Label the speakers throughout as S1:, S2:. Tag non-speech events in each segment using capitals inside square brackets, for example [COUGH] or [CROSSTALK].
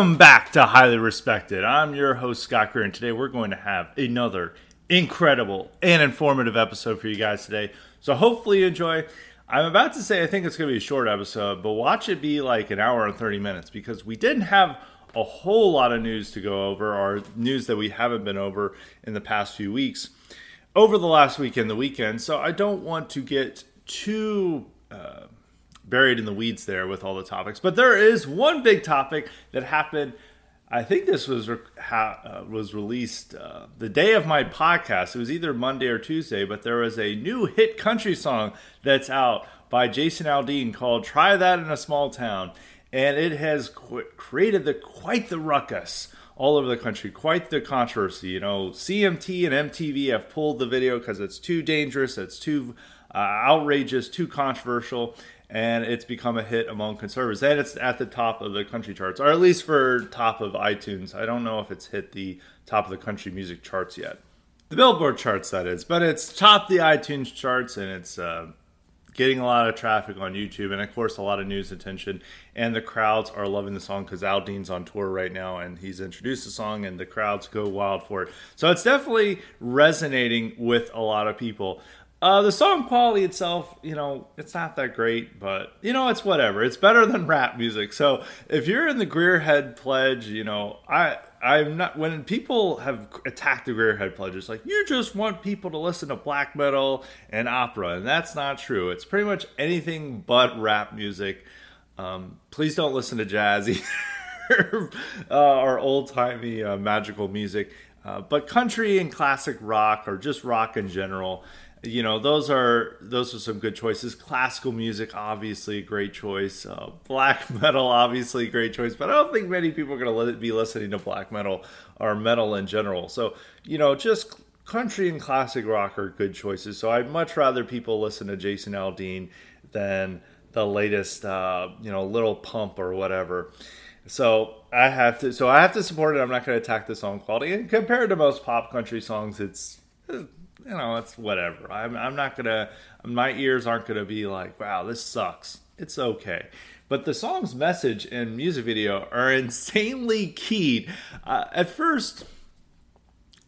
S1: Welcome back to Highly Respected. I'm your host, Scott Greer, and today we're going to have another incredible and informative episode for you guys today. So hopefully you enjoy. I'm about to say I think it's going to be a short episode, but watch it be like an hour and 30 minutes because we didn't have a whole lot of news to go over, or news that we haven't been over in the past few weeks, over the last week and the weekend. So I don't want to get too. Uh, buried in the weeds there with all the topics. But there is one big topic that happened. I think this was re- ha- uh, was released uh, the day of my podcast. It was either Monday or Tuesday, but there was a new hit country song that's out by Jason Aldean called "Try That in a Small Town," and it has qu- created the quite the ruckus all over the country, quite the controversy. You know, CMT and MTV have pulled the video because it's too dangerous, it's too uh, outrageous, too controversial, and it's become a hit among conservatives. And it's at the top of the country charts, or at least for top of iTunes. I don't know if it's hit the top of the country music charts yet. The Billboard charts, that is, but it's topped the iTunes charts, and it's uh, getting a lot of traffic on YouTube, and of course, a lot of news attention. And the crowds are loving the song because Aldean's on tour right now, and he's introduced the song, and the crowds go wild for it. So it's definitely resonating with a lot of people. Uh, the song quality itself, you know, it's not that great, but you know, it's whatever. It's better than rap music. So if you're in the Greerhead pledge, you know, I I'm not when people have attacked the Greerhead pledge, it's like you just want people to listen to black metal and opera, and that's not true. It's pretty much anything but rap music. Um, please don't listen to jazz [LAUGHS] either, uh, or old timey uh, magical music. Uh, but country and classic rock, or just rock in general, you know those are those are some good choices. Classical music obviously a great choice. Uh, black [LAUGHS] metal obviously a great choice but i don't think many people are going to be listening to black metal or metal in general. So you know just country and classic rock are good choices. So i'd much rather people listen to jason aldean than the latest uh, you know Lil Pump or whatever. So i have to so i have to support it. I'm not going to attack the song quality. And compared to most pop country songs it's you know, it's whatever. I'm, I'm not gonna, my ears aren't gonna be like, wow, this sucks. It's okay. But the song's message and music video are [LAUGHS] insanely keyed. Uh, at first,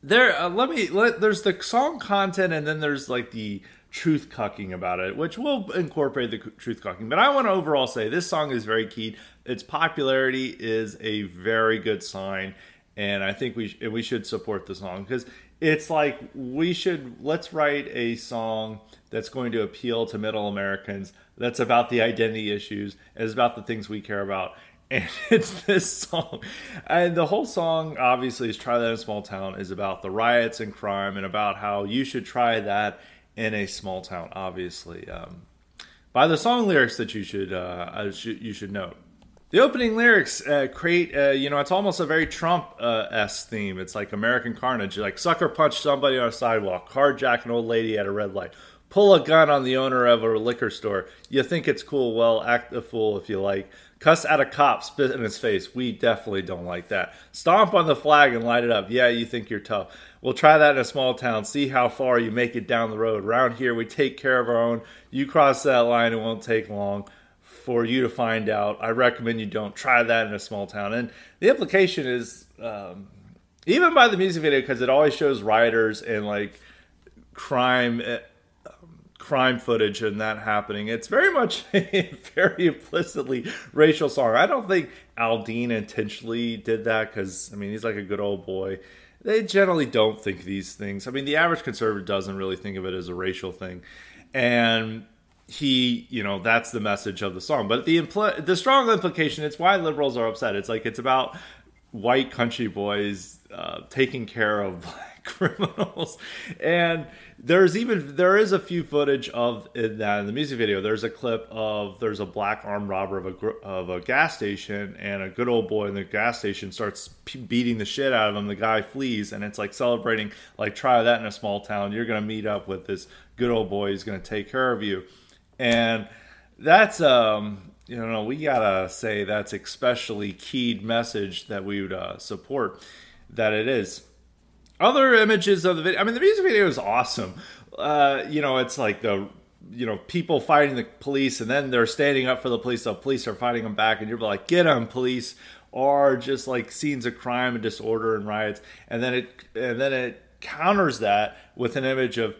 S1: there, uh, let me, let, there's the song content and then there's like the truth cucking about it, which will incorporate the truth cucking. But I want to overall say this song is very keyed. Its popularity is a very good sign and I think we sh- we should support the song because it's like we should let's write a song that's going to appeal to middle Americans. That's about the identity issues. It's about the things we care about. [LAUGHS] And it's this song. And the whole song, obviously, is Try That in a Small Town, is about the riots and crime and about how you should try that in a small town, obviously. Um, by the song lyrics that you should, uh, you should note. The opening lyrics uh, create, uh, you know, it's almost a very Trump uh, s theme. It's like American Carnage, like sucker punch somebody on a sidewalk, carjack an old lady at a red light, pull a gun on the owner of a liquor store. You think it's cool? Well, act a fool if you like. Cuss at a cop, spit in his face. We definitely don't like that. Stomp on the flag and light it up. Yeah, you think you're tough. We'll try that in a small town. See how far you make it down the road. Around here, we take care of our own. You cross that line, it won't take long for you to find out. I recommend you don't try that in a small town. And the implication is, um, even by the music video, because it always shows rioters and like crime, uh, crime footage and that happening. It's very much [LAUGHS] a very implicitly racial song. I don't think Aldean intentionally did that because I mean he's like a good old boy. They generally don't think these things. I mean, the average conservative doesn't really think of it as a racial thing, and he, you know, that's the message of the song. But the impl- the strong implication, it's why liberals are upset. It's like it's about white country boys uh, taking care of [LAUGHS] black criminals, and there's even there is a few footage of that in the music video. There's a clip of there's a black armed robber of a of a gas station, and a good old boy in the gas station starts beating the shit out of him. The guy flees, and it's like celebrating, like try that in a small town. You're gonna meet up with this good old boy who's gonna take care of you and that's um you know we gotta say that's especially keyed message that we would uh, support that it is. Other images of the video i mean the music video is awesome. Uh you know it's like the you know people fighting the police and then they're standing up for the police the police are fighting them back and you're like get them police are just like scenes of crime and disorder and riots, and then it and then it counters that with an image of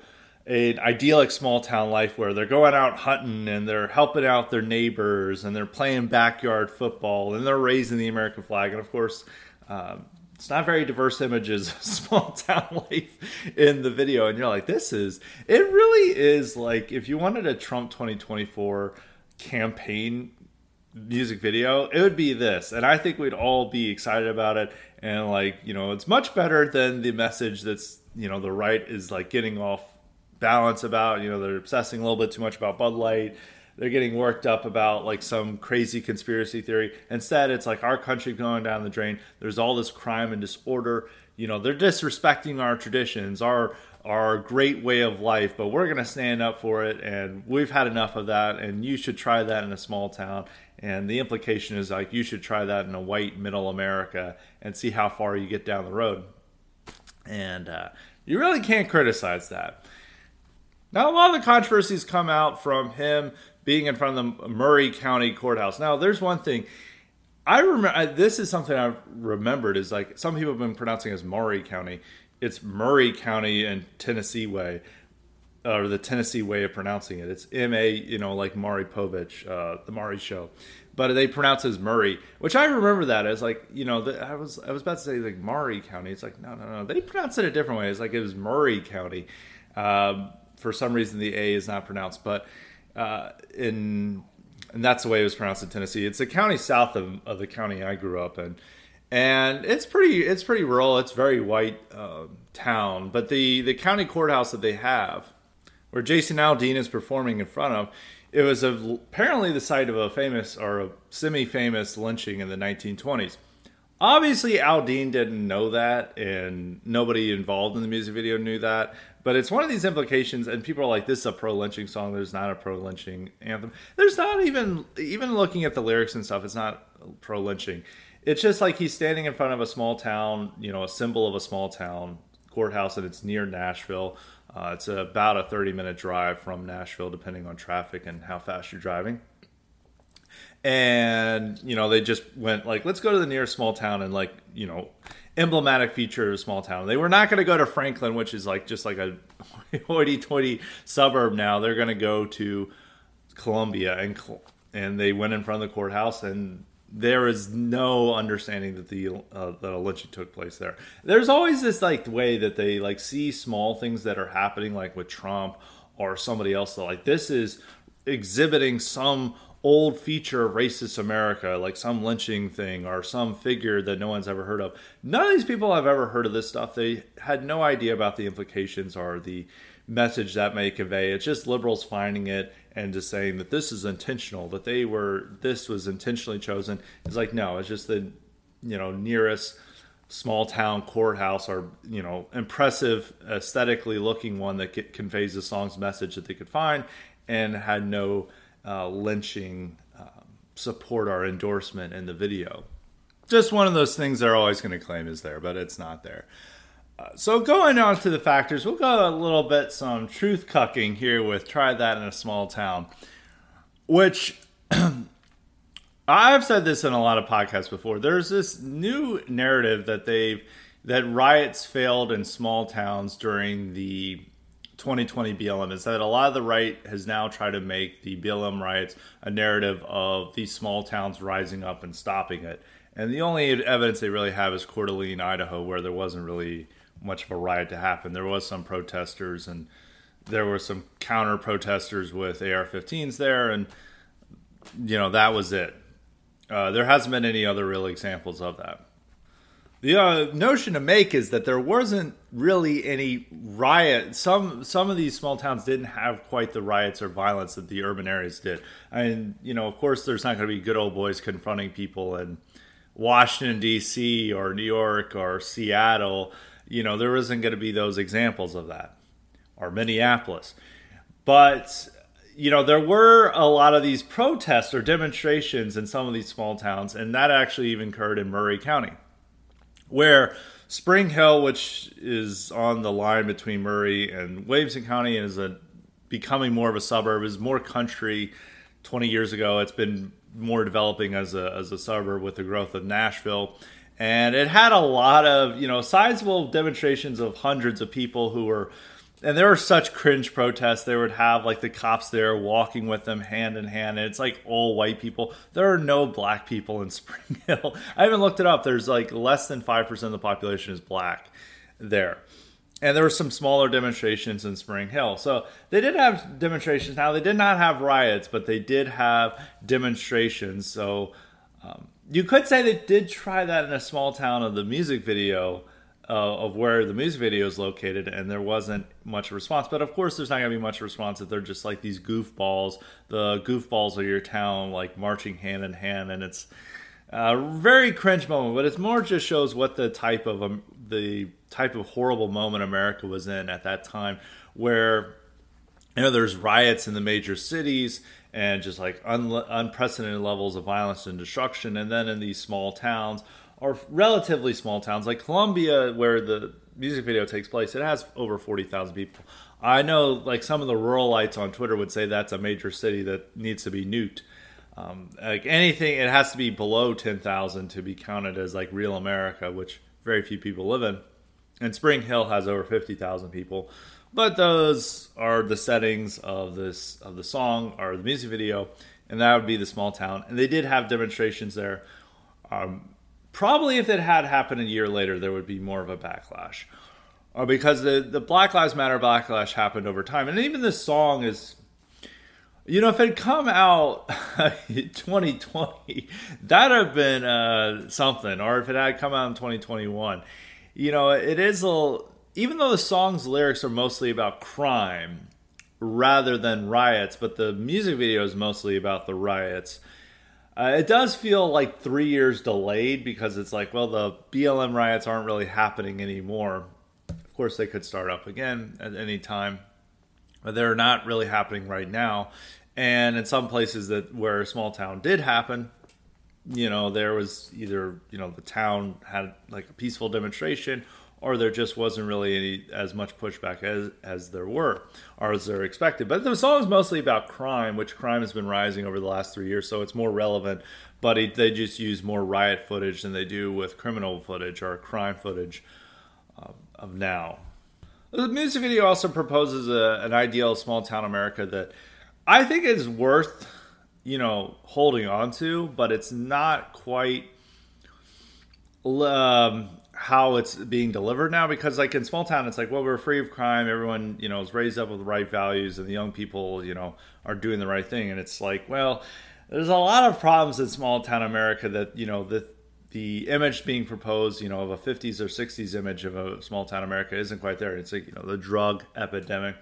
S1: an idyllic small town life where they're going out hunting and they're helping out their neighbors and they're playing backyard football and they're raising the American flag. And of course, um, it's not very diverse images of [LAUGHS] small town life in the video. And you're like, this is, it really is like if you wanted a Trump 2024 campaign music video, it would be this. And I think we'd all be excited about it. And like, you know, it's much better than the message that's, you know, the right is like getting off balance about. You know, they're obsessing a little bit too much about Bud Light. They're getting worked up about like some crazy conspiracy theory. Instead, it's like our country going down the drain. There's all this crime and disorder. You know, they're disrespecting our traditions, our our great way of life, but we're going to stand up for it. And we've had enough of that. And you should try that in a small town. And the implication is like you should try that in a white middle America and see how far you get down the road. And uh, you really can't criticize that. Now, a lot of the controversies come out from him being in front of the Murray County Courthouse. Now, there's one thing. I remember this is something I've remembered is like some people have been pronouncing as Maury County. It's Murray County and Tennessee way, or the Tennessee way of pronouncing it. It's M A, you know, like Maury Povich, uh, the Maury Show, but they pronounce it as Murray, which I remember that as like you know the, I was I was about to say like Maury County. It's like no no no they pronounce it a different way. It's like it was Murray County. Um, for some reason the A is not pronounced, but uh, in and that's the way it was pronounced in Tennessee. It's a county south of, of the county I grew up in, and it's pretty it's pretty rural. It's very white uh, town, but the the county courthouse that they have, where Jason Aldean is performing in front of, it was a, apparently the site of a famous or a semi-famous lynching in the 1920s. Obviously, Aldean didn't know that, and nobody involved in the music video knew that. But it's one of these implications, and people are like, "This is a pro lynching song." There's not a pro lynching anthem. There's not even even looking at the lyrics and stuff. It's not pro lynching. It's just like he's standing in front of a small town, you know, a symbol of a small town courthouse, and it's near Nashville. Uh, it's about a 30 minute drive from Nashville, depending on traffic and how fast you're driving and you know they just went like let's go to the nearest small town and like you know emblematic feature of a small town. They were not going to go to franklin which is like just like a [LAUGHS] hoity-toity suburb now. They're going to go to columbia and and they went in front of the courthouse and there is no understanding that the uh, that a lynching took place there. There's always this like way that they like see small things that are happening like with trump or somebody else. That like this is exhibiting some old feature of racist America, like some lynching thing or some figure that no one's ever heard of. None of these people have ever heard of this stuff. They had no idea about the implications or the message that may convey. It's just liberals finding it and just saying that this is intentional, that they were this was intentionally chosen. It's like no, it's just the you know nearest small town courthouse or you know impressive aesthetically looking one that conveys the song's message that they could find and had no uh, lynching um, support our endorsement in the video. Just one of those things they're always going to claim is there, but it's not there. Uh, so going on to the factors, we'll go a little bit some truth cucking here with try that in a small town, which [CLEARS THROAT] I've said this in a lot of podcasts before. There's this new narrative that they've that riots failed in small towns during the 2020 BLM is that a lot of the right has now tried to make the BLM riots a narrative of these small towns rising up and stopping it. And the only evidence they really have is Coeur d'Alene, Idaho, where there wasn't really much of a riot to happen. There was some protesters and there were some counter protesters with AR-15s there, and you know that was it. Uh, there hasn't been any other real examples of that. The uh, notion to make is that there wasn't really any riot. Some some of these small towns didn't have quite the riots or violence that the urban areas did. And you know, of course, there's not going to be good old boys confronting people in Washington D.C. or New York or Seattle. You know, there isn't going to be those examples of that, or Minneapolis. But you know, there were a lot of these protests or demonstrations in some of these small towns, and that actually even occurred in Murray County where Spring Hill, which is on the line between Murray and Williamson County and is a becoming more of a suburb, is more country. 20 years ago, it's been more developing as a as a suburb with the growth of Nashville. And it had a lot of, you know, sizable demonstrations of hundreds of people who were and there were such cringe protests. They would have like the cops there walking with them hand in hand, and it's like all white people. There are no black people in [LAUGHS] Spring Hill. I haven't looked it up. There's like less than five percent of the population is black there, and there were some smaller demonstrations in Spring Hill. So they did have demonstrations. Now they did not have riots, but they did have demonstrations. So um, you could say they did try that in a small town of the music video uh, of where the music video is located, and there wasn't much response. But of course, there's not going to be much response if they're just like these goofballs. The goofballs of your town, like marching hand in hand, and it's a very cringe moment. But it more just shows what the type of um, the type of horrible moment America was in at that time, where you know there's riots in the major cities and just like un- unprecedented levels of violence and destruction, and then in these small towns are relatively small towns like Columbia, where the music video takes place. It has over forty thousand people. I know, like some of the ruralites on Twitter would say that's a major city that needs to be nuked. Um, like anything, it has to be below ten thousand to be counted as like real America, which very few people live in. And Spring Hill has over fifty thousand people, but those are the settings of this of the song or the music video, and that would be the small town. And they did have demonstrations there. Um, Probably if it had happened a year later, there would be more of a backlash. Uh, because the, the Black Lives Matter backlash happened over time. And even this song is, you know, if it had come out [LAUGHS] 2020, that'd have been uh, something. Or if it had come out in 2021. You know, it is a even though the song's lyrics are mostly about crime rather than riots, but the music video is mostly about the riots uh, it does feel like three years delayed because it's like, well, the BLM riots aren't really happening anymore. Of course, they could start up again at any time, but they're not really happening right now. And in some places that where a small town did happen, you know, there was either you know the town had like a peaceful demonstration or there just wasn't really any as much pushback as as there were or as they're expected. But the song is mostly about crime, which crime has been rising over the last three years, so it's more relevant. But it, they just use more riot footage than they do with criminal footage or crime footage uh, of now. The music video also proposes a, an ideal small town America that I think is worth, you know, holding on to, but it's not quite um, how it's being delivered now because like in small town it's like well we're free of crime. Everyone you know is raised up with the right values and the young people you know are doing the right thing. And it's like well there's a lot of problems in small town america that you know the the image being proposed you know of a 50s or 60s image of a small town america isn't quite there. It's like you know the drug epidemic.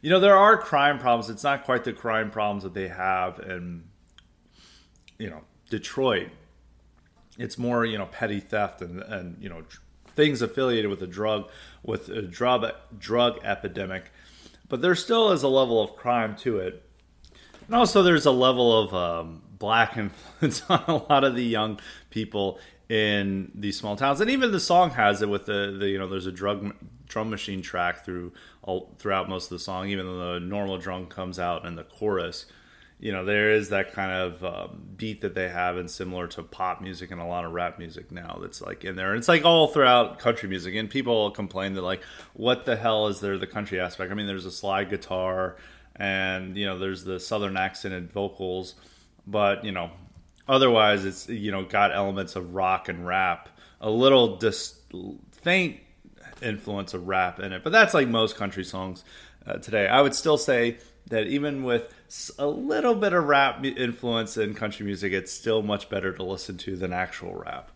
S1: You know there are crime problems. It's not quite the crime problems that they have in you know detroit. It's more you know petty theft and and you know things affiliated with the drug with a drug drug epidemic but there still is a level of crime to it. And also there's a level of um, black influence [LAUGHS] on a lot of the young people in these small towns. And even the song has it with the, the you know there's a drug drum machine track through all throughout most of the song even though the normal drum comes out in the chorus you know there is that kind of um, beat that they have and similar to pop music and a lot of rap music now that's like in there. And it's like all throughout country music. And people complain that like what the hell is there the country aspect? I mean there's a slide guitar and you know there's the southern accented vocals. But you know otherwise it's you know got elements of rock and rap a little dis- faint influence of rap in it. But that's like most country songs uh, today. I would still say that even with a little bit of rap influence in country music, it's still much better to listen to than actual rap.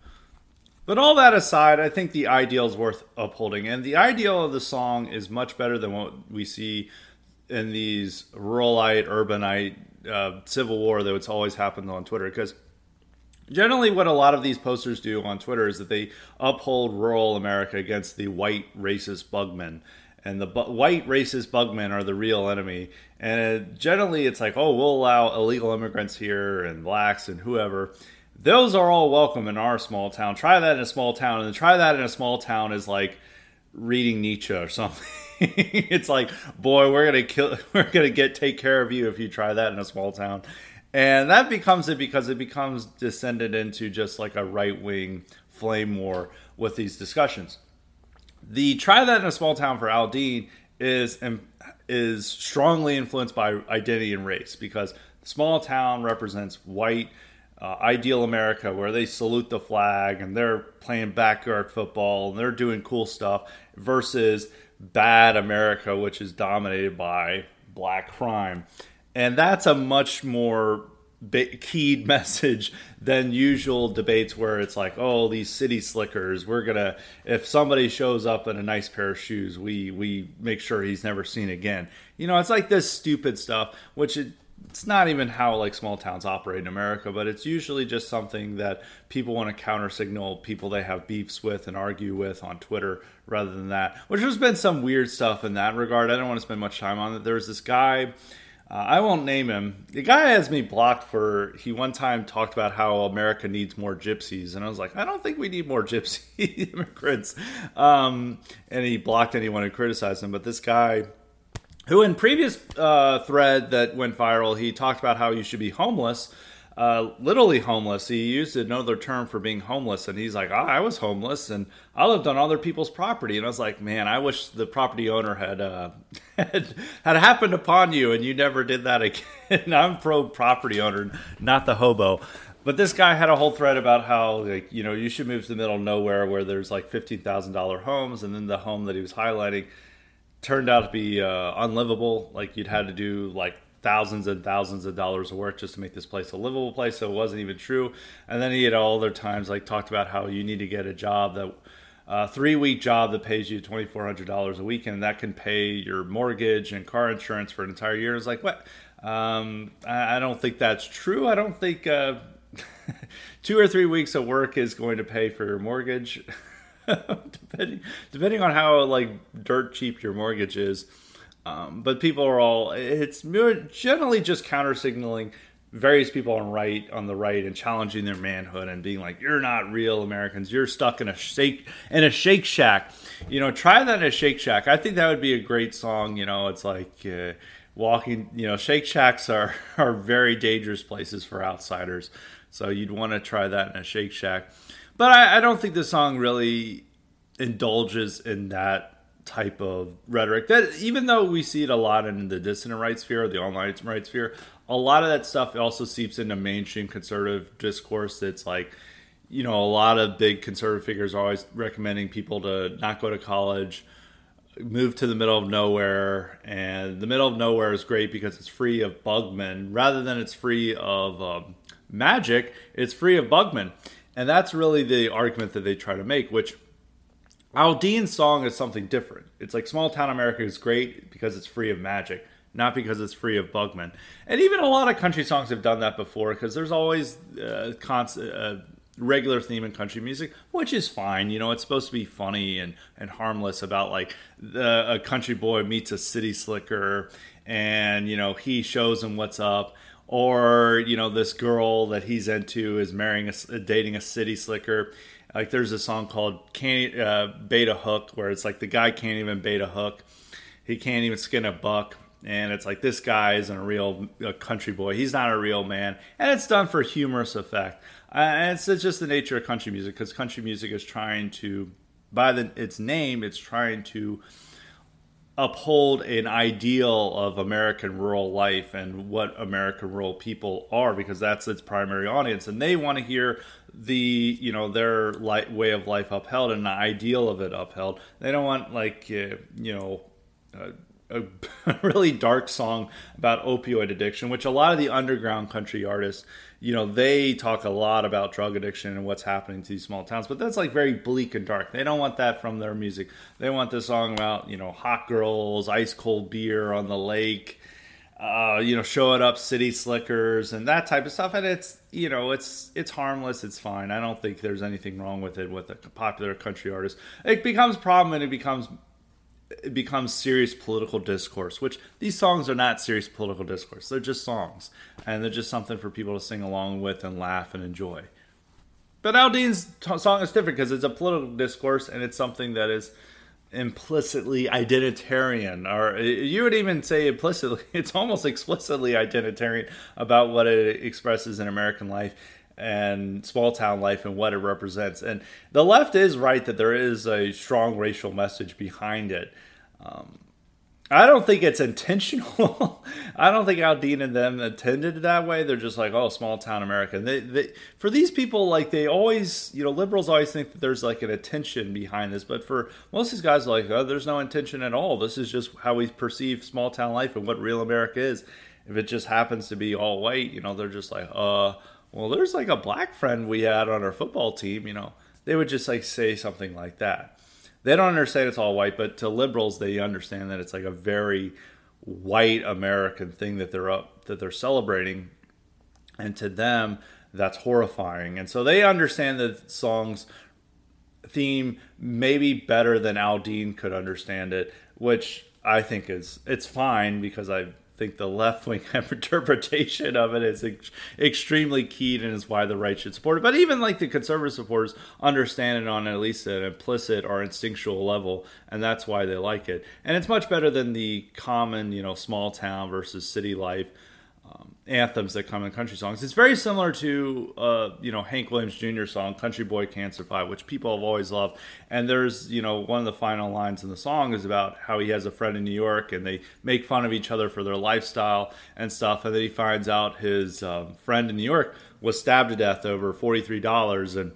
S1: But all that aside, I think the ideal is worth upholding. And the ideal of the song is much better than what we see in these ruralite, urbanite uh, civil war that's always happened on Twitter. Because generally, what a lot of these posters do on Twitter is that they uphold rural America against the white racist bugmen and the bu- white racist bugmen are the real enemy. And generally, it's like, oh, we'll allow illegal immigrants here and blacks and whoever. Those are all welcome in our small town. Try that in a small town, and try that in a small town is like reading Nietzsche or [LAUGHS] something. it's like, boy, we're gonna kill, [LAUGHS] we're gonna get take care of you if you try that in a small town. And that becomes it because it becomes descended into just like a right wing flame war with these discussions. The try that in a small town for Aldean is is strongly influenced by identity and race because the small town represents white uh, ideal America where they salute the flag and they're playing backyard football and they're doing cool stuff versus bad America which is dominated by black crime. And that's a much more keyed [LAUGHS] message than usual debates where it's like, oh, these city slickers, we're gonna if somebody shows up in a nice pair of shoes, we we make sure he's never seen again. You know, it's like this stupid stuff, which it, it's not even how like small towns operate in America, but it's usually just something that people want to counter signal people they have beefs with and argue with on Twitter rather than that. Which there's been some weird stuff in that regard. I don't want to spend much time on it. There's this guy uh, I won't name him. The guy has me blocked for he one time talked about how America needs more gypsies, and I was like, I don't think we need more [LAUGHS] gypsy immigrants. Um, and he blocked anyone who criticized him. But this guy, who in previous uh, thread that went viral, he talked about how you should be homeless uh, literally homeless. He used another term for being homeless, and he's like, oh, "I was homeless, and I lived on other people's property." And I was like, "Man, I wish the property owner had uh, [LAUGHS] had, had happened upon you, and you never did that [LAUGHS] again." I'm pro property owner, not the hobo. But this guy had a whole thread about how, like, you know, you should move to the middle of nowhere where there's like fifteen thousand dollar homes, and then the home that he was highlighting turned out to be uh, unlivable. Like you'd had to do like thousands and thousands of dollars of work just to make this place a livable place. So it wasn't even true. And then he had all other times like talked about how you need to get a job that a uh, three week job that pays you twenty four hundred dollars a week, and that can pay your mortgage and car insurance for an entire year. It's like what? Um, I, I, don't think that's true. I don't think uh, [LAUGHS] two or three weeks of work is going to pay for your mortgage, [LAUGHS] depending depending on how like dirt cheap your mortgage is. Um, but people are all it's generally just counter signaling various people on right on the right and challenging their manhood and being like you're not real Americans. You're stuck in a shake in a shake shack. You know try that in a shake shack. I think that would be a great song you know it's like uh, walking you know shake shacks are [LAUGHS] are very dangerous places for outsiders. So you'd want to try that in a shake shack. But I, I don't think the song really indulges in that type of rhetoric that even though we see it a lot in the dissident right sphere the online right sphere a lot of that stuff also seeps into mainstream conservative discourse that's like you know a lot of big conservative figures are always recommending people to not go to college move to the middle of nowhere and the middle of nowhere is great because it's free of bugmen. Rather than it's free of um, magic it's free of bugmen. And that's really the argument that they try to make which Aldean's song is something different. It's like Small Town America is great because it's free of magic, not because it's free of bugmen. And even a lot of country songs have done that before because there's always a uh, uh, regular theme in country music, which is fine. You know, it's supposed to be funny and, and harmless about like the, a country boy meets a city slicker and, you know, he shows him what's up or you know this girl that he's into is marrying a dating a city slicker like there's a song called "Can't uh, Bait a Hook" where it's like the guy can't even bait a hook, he can't even skin a buck, and it's like this guy isn't a real a country boy. He's not a real man, and it's done for humorous effect. Uh, and it's, it's just the nature of country music because country music is trying to, by the, its name, it's trying to uphold an ideal of American rural life and what American rural people are because that's its primary audience and they want to hear the you know their light way of life upheld and the ideal of it upheld they don't want like uh, you know a [LAUGHS] really dark song about opioid addiction, which a lot of the underground country artists, you know, they talk a lot about drug addiction and what's happening to these small towns, but that's like very bleak and dark. They don't want that from their music. They want this song about, you know, hot girls, ice cold beer on the lake, uh, you know, showing up city slickers and that type of stuff. And it's, you know, it's it's harmless. It's fine. I don't think there's anything wrong with it with a popular country artist. It becomes problem and it becomes it becomes serious political discourse, which these songs are not serious political discourse. They're just songs, and they're just something for people to sing along with and laugh and enjoy. But Aldean's t- song is different because it's a political discourse, and it's something that is implicitly identitarian, or you would even say implicitly, [LAUGHS] it's almost explicitly identitarian about what it expresses in American life and small town life and what it represents. And the left is right that there is a strong racial message behind it. Um, I don't think it's intentional. [LAUGHS] I don't think Aldean and them intended that way. They're just like, oh, small town America. They, they, for these people, like they always, you know, liberals always think that there's like an intention behind this, but for most of these guys, like, oh, there's no intention at all. This is just how we perceive small town life and what real America is. If it just happens to be all white, you know, they're just like, uh, well, there's like a black friend we had on our football team. You know, they would just like say something like that they don't understand it's all white, but to liberals they understand that it's like a very white American thing that they're up that they're celebrating, and to them that's horrifying. And so they understand the song's theme maybe better than Aldean could understand it, which I think is it's fine because I think the left wing [LAUGHS] interpretation of it is ex- extremely keyed and is why the right should support it. But even like the conservative supporters understand it on at least an implicit or instinctual level, and that's why they like it. And it's much better than the common, you know, small town versus city life anthems that come in country songs. It's very similar to uh, you know Hank Williams Jr. song "Country Boy Can't Survive," which people have always loved. And there's you know one of the final lines in the song is about how he has a friend in New York and they make fun of each other for their lifestyle and stuff. And then he finds out his um, friend in New York was stabbed to death over forty three dollars and.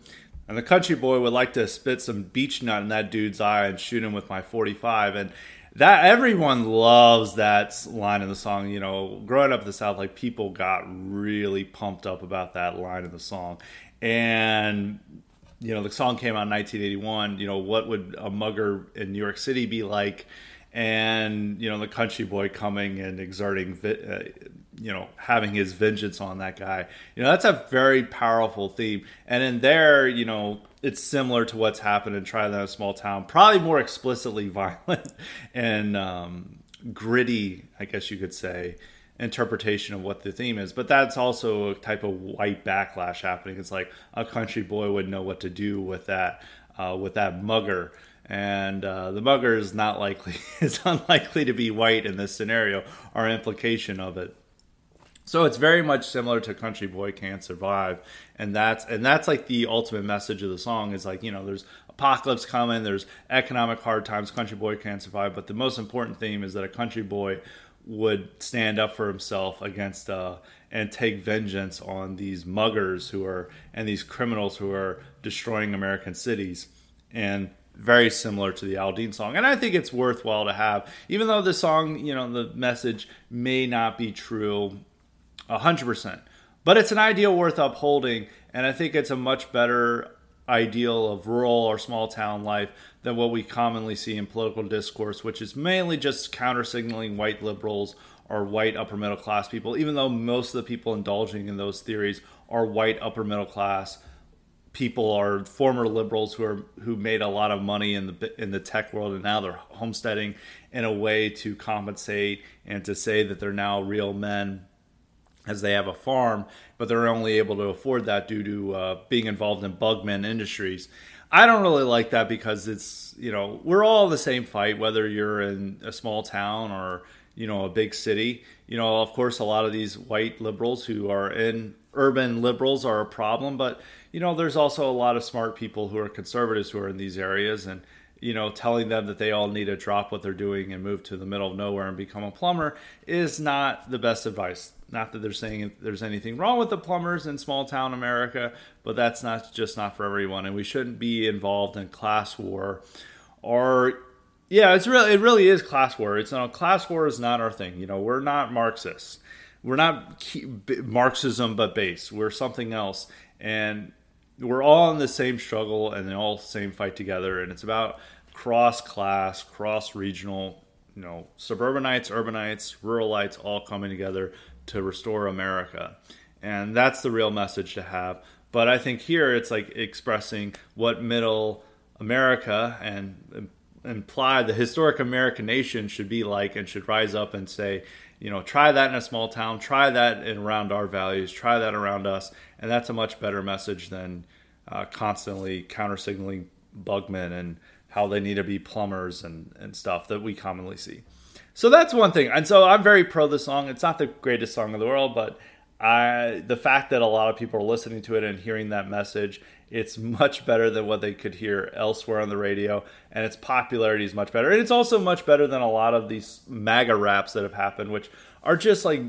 S1: And the country boy would like to spit some beech nut in that dude's eye and shoot him with my 45. And that everyone loves that line in the song. You know, growing up in the South, like people got really pumped up about that line in the song, and you know, the song came out in 1981. You know, what would a mugger in New York City be like? And you know, the country boy coming and exerting, uh, you know, having his vengeance on that guy. You know, that's a very powerful theme. And in there, you know, it's similar to what's happened in Try That Small Town, probably more explicitly [LAUGHS] violent and um, gritty, I guess you could say, interpretation of what the theme is. But that's also a type of white backlash happening. It's like a country boy would know what to do with that, uh, with that mugger. And uh, the mugger is not likely, [LAUGHS] is unlikely to be white in this scenario, or implication of it. So it's very much similar to Country Boy Can't Survive, and that's and that's like the ultimate message of the song is like you know there's apocalypse coming, there's economic hard times, Country Boy can't survive, but the most important theme is that a country boy would stand up for himself against uh, and take vengeance on these muggers who are and these criminals who are destroying American cities, and very similar to the Aldean song. And I think it's worthwhile to have, even though the song, you know, the message may not be true 100%. But it's an ideal worth upholding, and I think it's a much better ideal of rural or small town life than what we commonly see in political discourse, which is mainly just counter signaling white liberals or white upper middle class people, even though most of the people indulging in those theories are white upper middle class people are former liberals who are who made a lot of money in the in the tech world and now they're homesteading in a way to compensate and to say that they're now real men as they have a farm, but they're only able to afford that due to uh, being involved in bugman industries. I don't really like that because it's, you know, we're all the same fight, whether you're in a small town or, you know, a big city. You know, of course, a lot of these white liberals who are in urban liberals are a problem, but, you know, there's also a lot of smart people who are conservatives who are in these areas. And, you know, telling them that they all need to drop what they're doing and move to the middle of nowhere and become a plumber is not the best advice. Not that they're saying there's anything wrong with the plumbers in small town America, but that's not just not for everyone, and we shouldn't be involved in class war or yeah, it's really it really is class war. It's you know, class war is not our thing. You know, we're not Marxists. We're not Marxism but base. We're something else, and we're all in the same struggle and all the same fight together. And it's about cross class, cross regional, you know, suburbanites, urbanites, ruralites all coming together to restore America. And that's the real message to have. But I think here it's like expressing what middle America and imply the historic American nation should be like and should rise up and say, you know, try that in a small town, try that in around our values, try that around us, and that's a much better message than uh, constantly counter signaling bugmen and how they need to be plumbers and, and stuff that we commonly see. So that's one thing. And so I'm very pro the song. It's not the greatest song in the world, but I the fact that a lot of people are listening to it and hearing that message, it's much better than what they could hear elsewhere on the radio, and its popularity is much better. And it's also much better than a lot of these MAGA raps that have happened, which are just like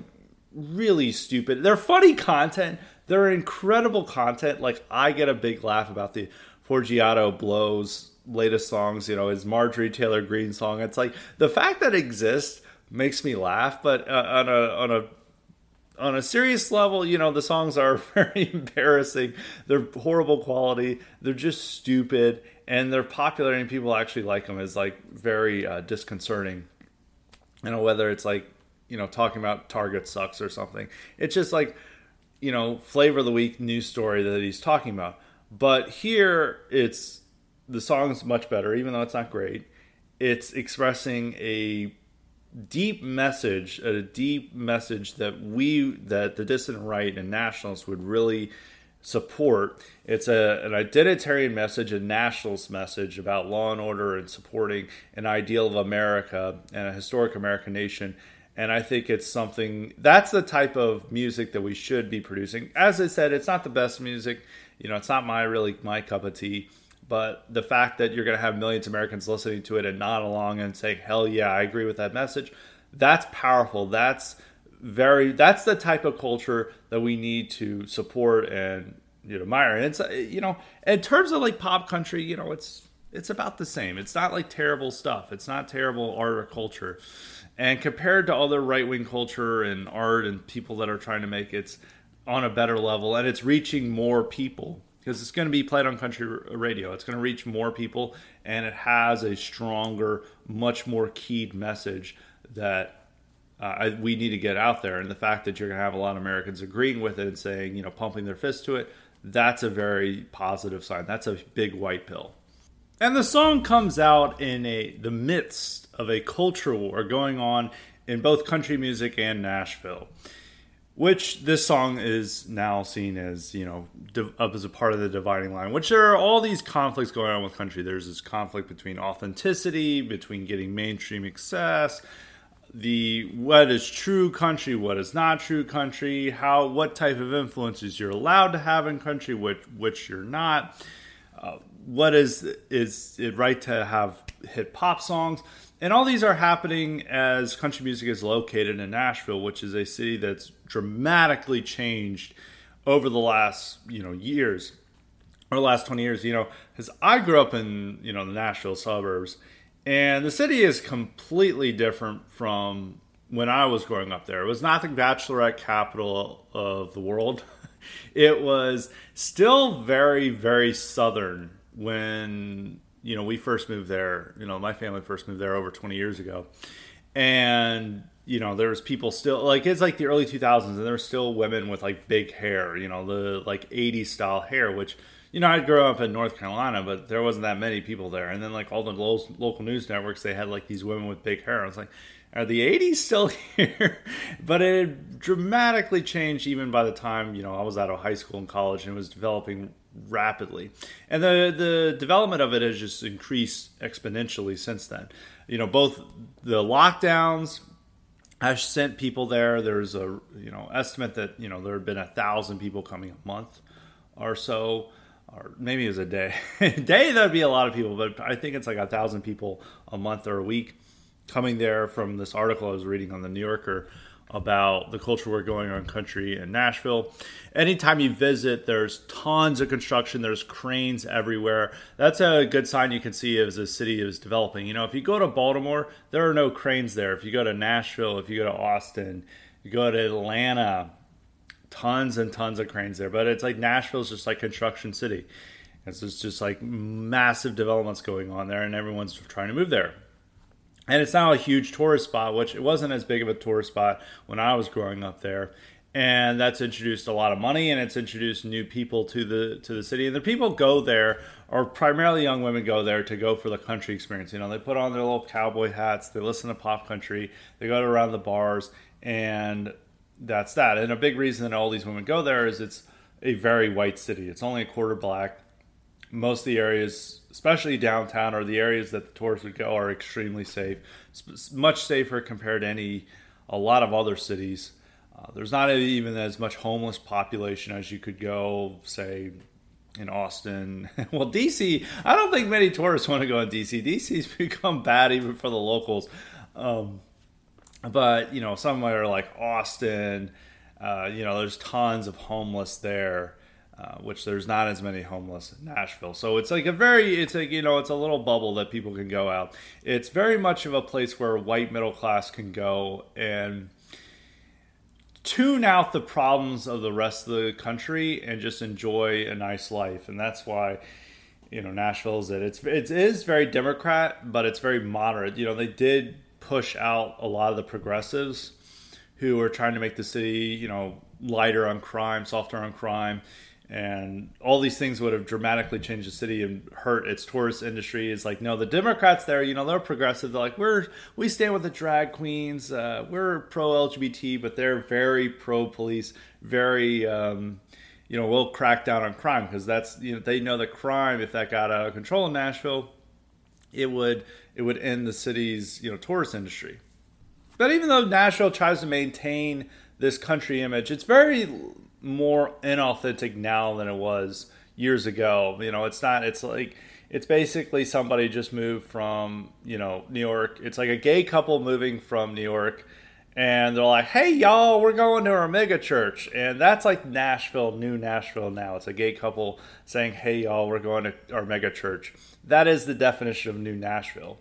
S1: really stupid. They're funny content. They're incredible content. Like I get a big laugh about the Forgiato Blow's latest songs, you know, his Marjorie Taylor Greene song. It's like the fact that it exists makes me laugh, but uh, on a on a on a serious level, you know, the songs are [LAUGHS] very embarrassing. They're horrible quality. They're just stupid, and they're popular, and people actually like them is like very uh, disconcerting. You know, whether it's like you know talking about Target sucks or something. It's just like you know flavor of the week news story that he's talking about. But here, it's the song's much better, even though it's not great. It's expressing a deep message, a deep message that we, that the dissident right and nationalists would really support. It's a, an identitarian message, a nationalist message about law and order and supporting an ideal of America and a historic American nation. And I think it's something that's the type of music that we should be producing. As I said, it's not the best music. You know, it's not my really my cup of tea but the fact that you're going to have millions of Americans listening to it and nod along and saying, hell yeah, I agree with that message, that's powerful. That's very, that's the type of culture that we need to support and, you know, admire. And it's, uh, you know, in terms of like pop country, you know, it's, it's about the same. It's not like terrible stuff. It's not terrible art or culture. And compared to other right wing culture and art and people that are trying to make it's on a better level and it's reaching more people because it's going to be played on country radio. It's going to reach more people, and it has a stronger, much more keyed message that uh, we need to get out there. And the fact that you're going to have a lot of Americans agreeing with it and saying, you know, pumping their fist to it, that's a very positive sign. That's a big white pill. And the song comes out in a the midst of a culture war going on in both country music and Nashville which this song is now seen as you know up as a part of the dividing line which there are all these conflicts going on with country. There's this conflict between authenticity between getting mainstream access the what is true country what is not true country how what type of influences you're allowed to have in country which which you're not uh, what is is it right to have hit pop songs? And all these are happening as country music is located in Nashville, which is a city that's dramatically changed over the last, you know, years or the last 20 years, you know, because I grew up in, you know, the Nashville suburbs and the city is completely different from when I was growing up there. It was not the bachelorette capital of the world. [LAUGHS] It was still very, very southern when you know, we first moved there, you know, my family first moved there over 20 years ago. And, you know, there was people still like it's like the early 2000s and there were still women with like big hair, you know, the like 80s style hair, which, you know, I grew up in North Carolina, but there wasn't that many people there. And then like all the lo- local news networks, they had like these women with big hair. I was like, are the 80s still [LAUGHS] here? but it dramatically changed even by the time, you know, I was out of high school and college and it was developing rapidly. And the the development of it has just increased exponentially since then. You know, both the lockdowns have sent people there. There's a you know estimate that you know there have been a thousand people coming a month or so, or maybe it was a day. [LAUGHS] day that would be a lot of people, but I think it's like a thousand people a month or a week coming there from this article I was reading on the New Yorker about the culture we're going on country in Nashville. Anytime you visit, there's tons of construction, there's cranes everywhere. That's a good sign you can see as a city is developing. You know, if you go to Baltimore, there are no cranes there. If you go to Nashville, if you go to Austin, you go to Atlanta, tons and tons of cranes there. But it's like Nashville's just like construction city. It's just like massive developments going on there, and everyone's trying to move there and it's now a huge tourist spot, which it wasn't as big of a tourist spot when I was growing up there. And that's introduced a lot of money, and it's introduced new people to the to the city. And the people go there, or primarily young women go there to go for the country experience. You know, they put on their little cowboy hats, they listen to pop country, they go around the bars, and that's that. And a big reason that all these women go there is it's a very white city. It's only a quarter black, most of the areas, especially downtown, or the areas that the tourists would go, are extremely safe, much safer compared to any a lot of other cities. Uh, there's not even as much homeless population as you could go, say, in Austin. [LAUGHS] well, DC, I don't think many tourists [LAUGHS] want to go in DC. DC's [LAUGHS] become bad even for the locals. Um, but, you know, somewhere like Austin, uh, you know, there's tons of homeless there. Uh, which there's not as many homeless in Nashville. So it's like a very, it's like, you know, it's a little bubble that people can go out. It's very much of a place where white middle class can go and tune out the problems of the rest of the country and just enjoy a nice life. And that's why, you know, Nashville is it. It's, it is very Democrat, but it's very moderate. You know, they did push out a lot of the progressives who are trying to make the city, you know, lighter on crime, softer on crime and all these things would have dramatically changed the city and hurt its tourist industry. Is like, no, the Democrats there, you know, they're progressive. They're like, we're we stand with the drag queens. Uh, we're pro LGBT, but they're very pro police. Very, um, you know, we'll crack down on crime because that's you know they know that crime, if that got out of control in Nashville, it would it would end the city's you know tourist industry. But even though Nashville tries to maintain this country image, it's very more inauthentic now than it was years ago. You know, it's not. It's like it's basically somebody just moved from you know New York. It's like a gay couple moving from New York, and they're like, "Hey y'all, we're going to our mega church," and that's like Nashville, new Nashville now. It's a gay couple saying, "Hey y'all, we're going to our mega church." That is the definition of new Nashville,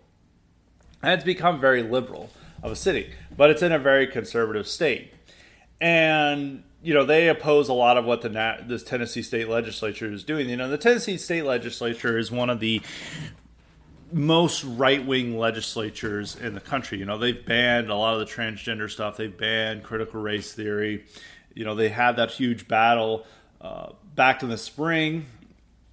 S1: and it's become very liberal of a city, but it's in a very conservative state, and you know they oppose a lot of what the this Tennessee state legislature is doing. You know, the Tennessee state legislature is one of the most right wing legislatures in the country. You know, they've banned a lot of the transgender stuff. They've banned critical race theory. You know, they had that huge battle uh, back in the spring.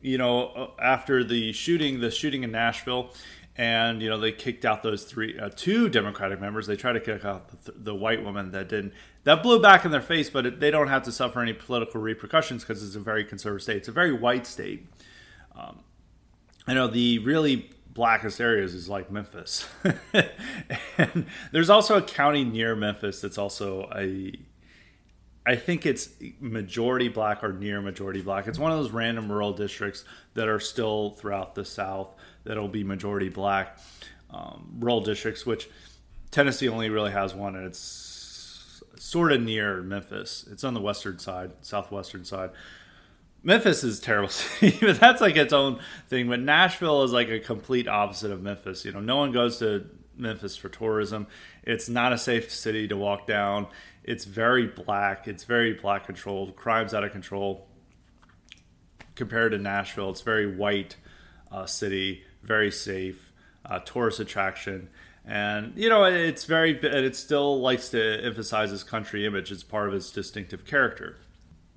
S1: You know, uh, after the shooting, the shooting in Nashville, and you know they kicked out those three, uh, two Democratic members. They tried to kick out the, the white woman that didn't that blew back in their face, but it, they don't have to suffer any political repercussions because it's a very conservative state. It's a very white state. Um, I know the really blackest areas is like Memphis, [LAUGHS] and there's also a county near Memphis that's also a. I think it's majority black or near majority black. It's one of those random rural districts that are still throughout the South that'll be majority black um, rural districts, which Tennessee only really has one, and it's sort of near Memphis. It's on the western side, southwestern side. Memphis is terrible [LAUGHS] city, but that's like its own thing. But Nashville is like a complete opposite of Memphis. You know, no one goes to Memphis for tourism. It's not a safe city to walk down. It's very black. It's very black controlled. Crime's out of control. Compared to Nashville, it's very white uh, city, very safe, uh, tourist attraction. And you know it's very and it still likes to emphasize its country image as part of its distinctive character.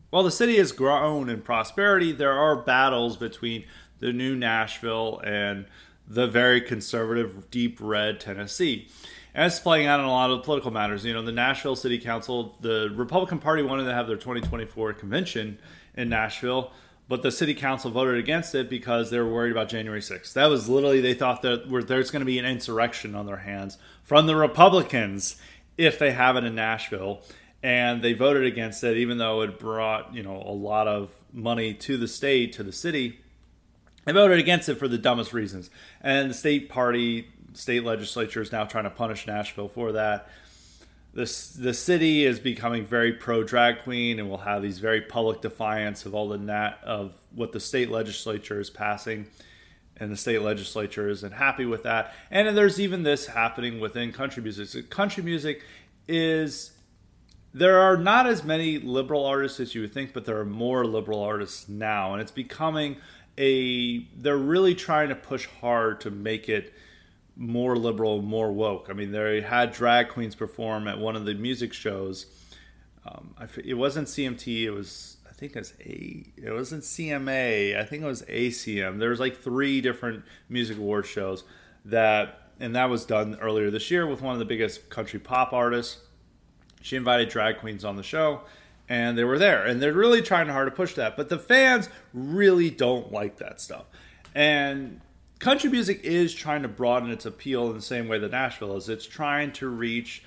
S1: While the city has grown in prosperity there are battles between the new nashville and the very conservative deep red tennessee. And it's playing out in a lot of political matters. You know the nashville city council the republican party wanted to have their 2024 convention in nashville but the city council voted against it because they were worried about January 6th. That was literally they thought that there's going to be an insurrection on their hands from the Republicans if they have it in Nashville, and they voted against it, even though it brought you know a lot of money to the state to the city. They voted against it for the dumbest reasons, and the state party, state legislature is now trying to punish Nashville for that this the city is becoming very pro drag queen and will have these very public defiance of all the nat of what the state legislature is passing. And the state legislature isn't happy with that. And there's even this happening within country music. So country music is there are not as many liberal artists as you would think but there are more liberal artists now. And it's becoming a they're really trying to push hard to make it more liberal, more woke. I mean, they had drag queens perform at one of the music shows. Um, it wasn't CMT. It was I think it was a. It wasn't CMA. I think it was ACM. There was like three different music award shows that, and that was done earlier this year with one of the biggest country pop artists. She invited drag queens on the show, and they were there, and they're really trying hard to push that. But the fans really don't like that stuff, and country music is trying to broaden its appeal in the same way that Nashville is. It's trying to reach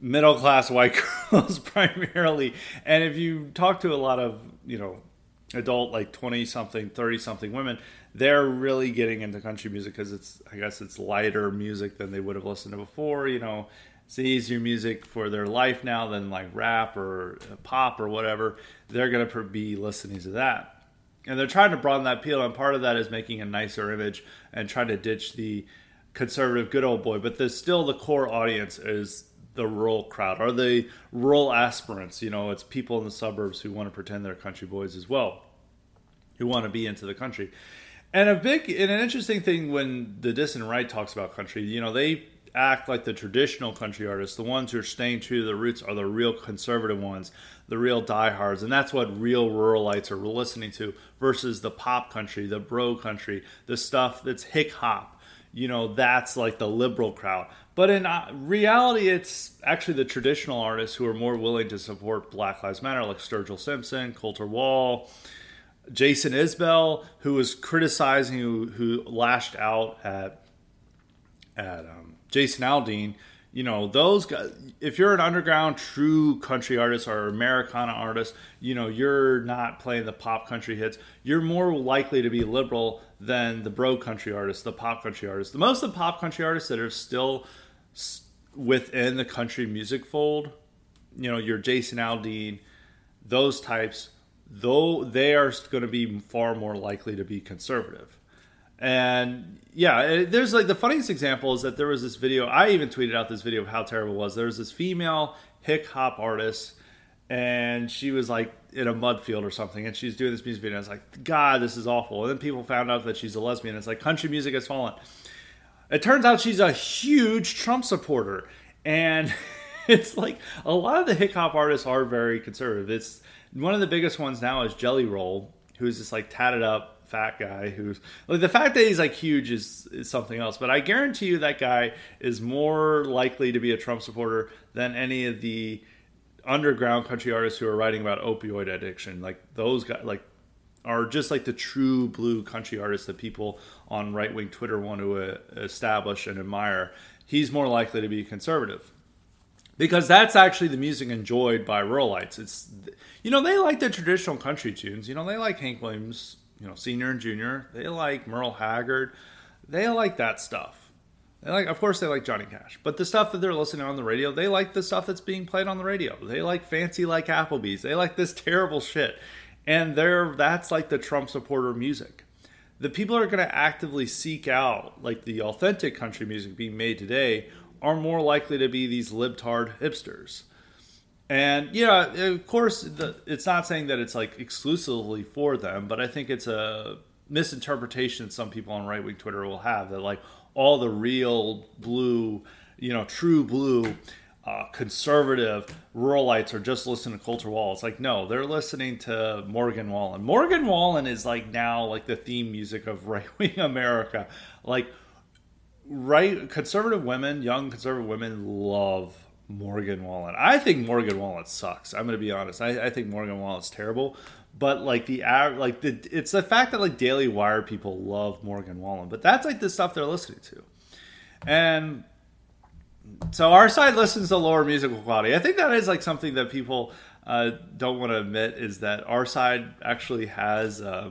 S1: middle class white [LAUGHS] girls [LAUGHS] primarily. And if you talk to a lot of, you know, adult like 20 something, 30 something women, they're really getting into country music because it's, I guess, it's lighter music than they would have listened to before. You know, it's easier music for their life now than like rap or pop or whatever. They're going to be listening to that and they're trying to broaden that appeal and part of that is making a nicer image and trying to ditch the conservative good old boy. But there's still the core audience is the rural crowd or the rural aspirants. You know it's people in the suburbs who want to pretend they're country boys as well who want to be into the country. And a big and an interesting thing when the dissident right talks about country you know they act like the traditional country artists. The ones who are staying true to their roots are the real conservative ones the real diehards, and that's what real ruralites are listening to versus the pop country, the bro country, the stuff that's hick hop. You know, that's like the liberal crowd. But in uh, reality, it's actually the traditional artists who are more willing to support Black Lives Matter, like Sturgill Simpson, Colter Wall, Jason Isbell, who was criticizing, who, who lashed out at at um, Jason Aldean you know those guys if you're an underground true country artist or americana artist you know you're not playing the pop country hits. You're more likely to be liberal than the bro country artists the pop country artists. The most of the pop country artists that are still within the country music fold you know your jason aldean those types though they are going to be far more likely to be conservative and yeah, there's like the funniest example is that there was this video. I even tweeted out this video of how terrible it was. There was this female hip hop artist, and she was like in a mud field or something, and she's doing this music video. And I was like, God, this is awful. And then people found out that she's a lesbian. It's like country music has fallen. It turns out she's a huge Trump supporter, and [LAUGHS] it's like a lot of the hip hop artists are very conservative. It's one of the biggest ones now is Jelly Roll, who's just like tatted up fat guy who's like the fact that he's like huge is, is something else but i guarantee you that guy is more likely to be a trump supporter than any of the underground country artists who are writing about opioid addiction. Like those guys like are just like the true blue country artists that people on right-wing twitter want to uh, establish and admire. He's more likely to be conservative. Because that's actually the music enjoyed by ruralites it's you know they like the traditional country tunes. You know they like hank williams you know, senior and junior. They like Merle Haggard. They like that stuff. They like, of course, they like Johnny Cash. But the stuff that they're listening on the radio, they like the stuff that's being played on the radio. They like fancy like Applebee's. They like this terrible shit, and they're that's like the Trump supporter music. The people are going to actively seek out like the authentic country music being made today are more likely to be these libtard hipsters and yeah, of course, the, it's not saying that it's like exclusively for them, but I think it's a misinterpretation some people on right wing Twitter will have that like all the real blue, you know, true blue, uh, conservative ruralites are just listening to Colter Wall. It's like no, they're listening to Morgan Wallen. Morgan Wallen is like now like the theme music of [LAUGHS] right wing America. Like right conservative women, young conservative women love Morgan Wallen. I think Morgan Wallen sucks. I'm going to be honest. I, I think Morgan Wallen's terrible. But like the like the it's the fact that like Daily Wire people love Morgan Wallen. But that's like the stuff they're listening to, and so our side listens to lower musical quality. I think that is like something that people uh, don't want to admit is that our side actually has uh,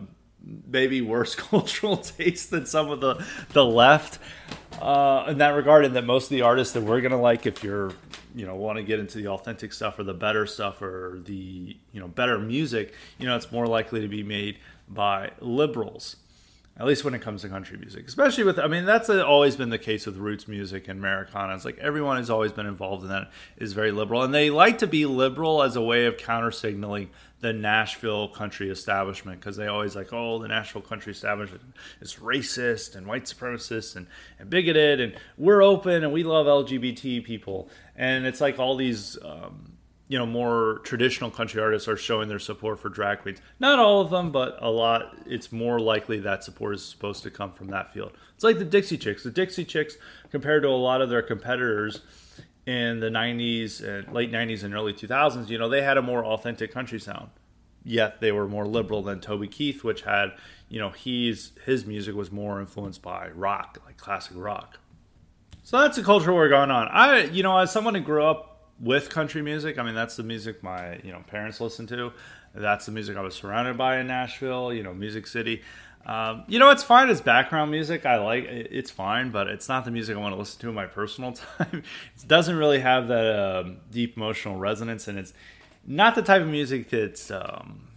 S1: maybe worse [LAUGHS] cultural taste than some of the the left uh, in that regard, and that most of the artists that we're gonna like, if you're you know want to get into the authentic stuff or the better stuff or the you know better music, you know it's more likely to be made by liberals. At least when it comes to country music, especially with, I mean, that's always been the case with roots music and Americana. It's like everyone has always been involved in that is very liberal, and they like to be liberal as a way of counter signaling the Nashville country establishment because they always like, oh, the Nashville country establishment is racist and white supremacist and, and bigoted, and we're open and we love LGBT people. And it's like all these, um, you know, more traditional country artists are showing their support for drag queens. Not all of them, but a lot. It's more likely that support is supposed to come from that field. It's like the Dixie Chicks. The Dixie Chicks, compared to a lot of their competitors, in the 90s and late 90s and early 2000s, you know, they had a more authentic country sound. Yet they were more liberal than Toby Keith, which had, you know, he's his music was more influenced by rock, like classic rock. So that's the culture we're going on. I, you know, as someone who grew up with country music, I mean, that's the music my, you know, parents listened to. That's the music I was surrounded by in Nashville, you know, Music City. Um, you know, it's fine as background music. I like it's fine, but it's not the music I want to listen to in my personal [LAUGHS] time. it doesn't really have that um, deep emotional resonance, and it's not the type of music that's um,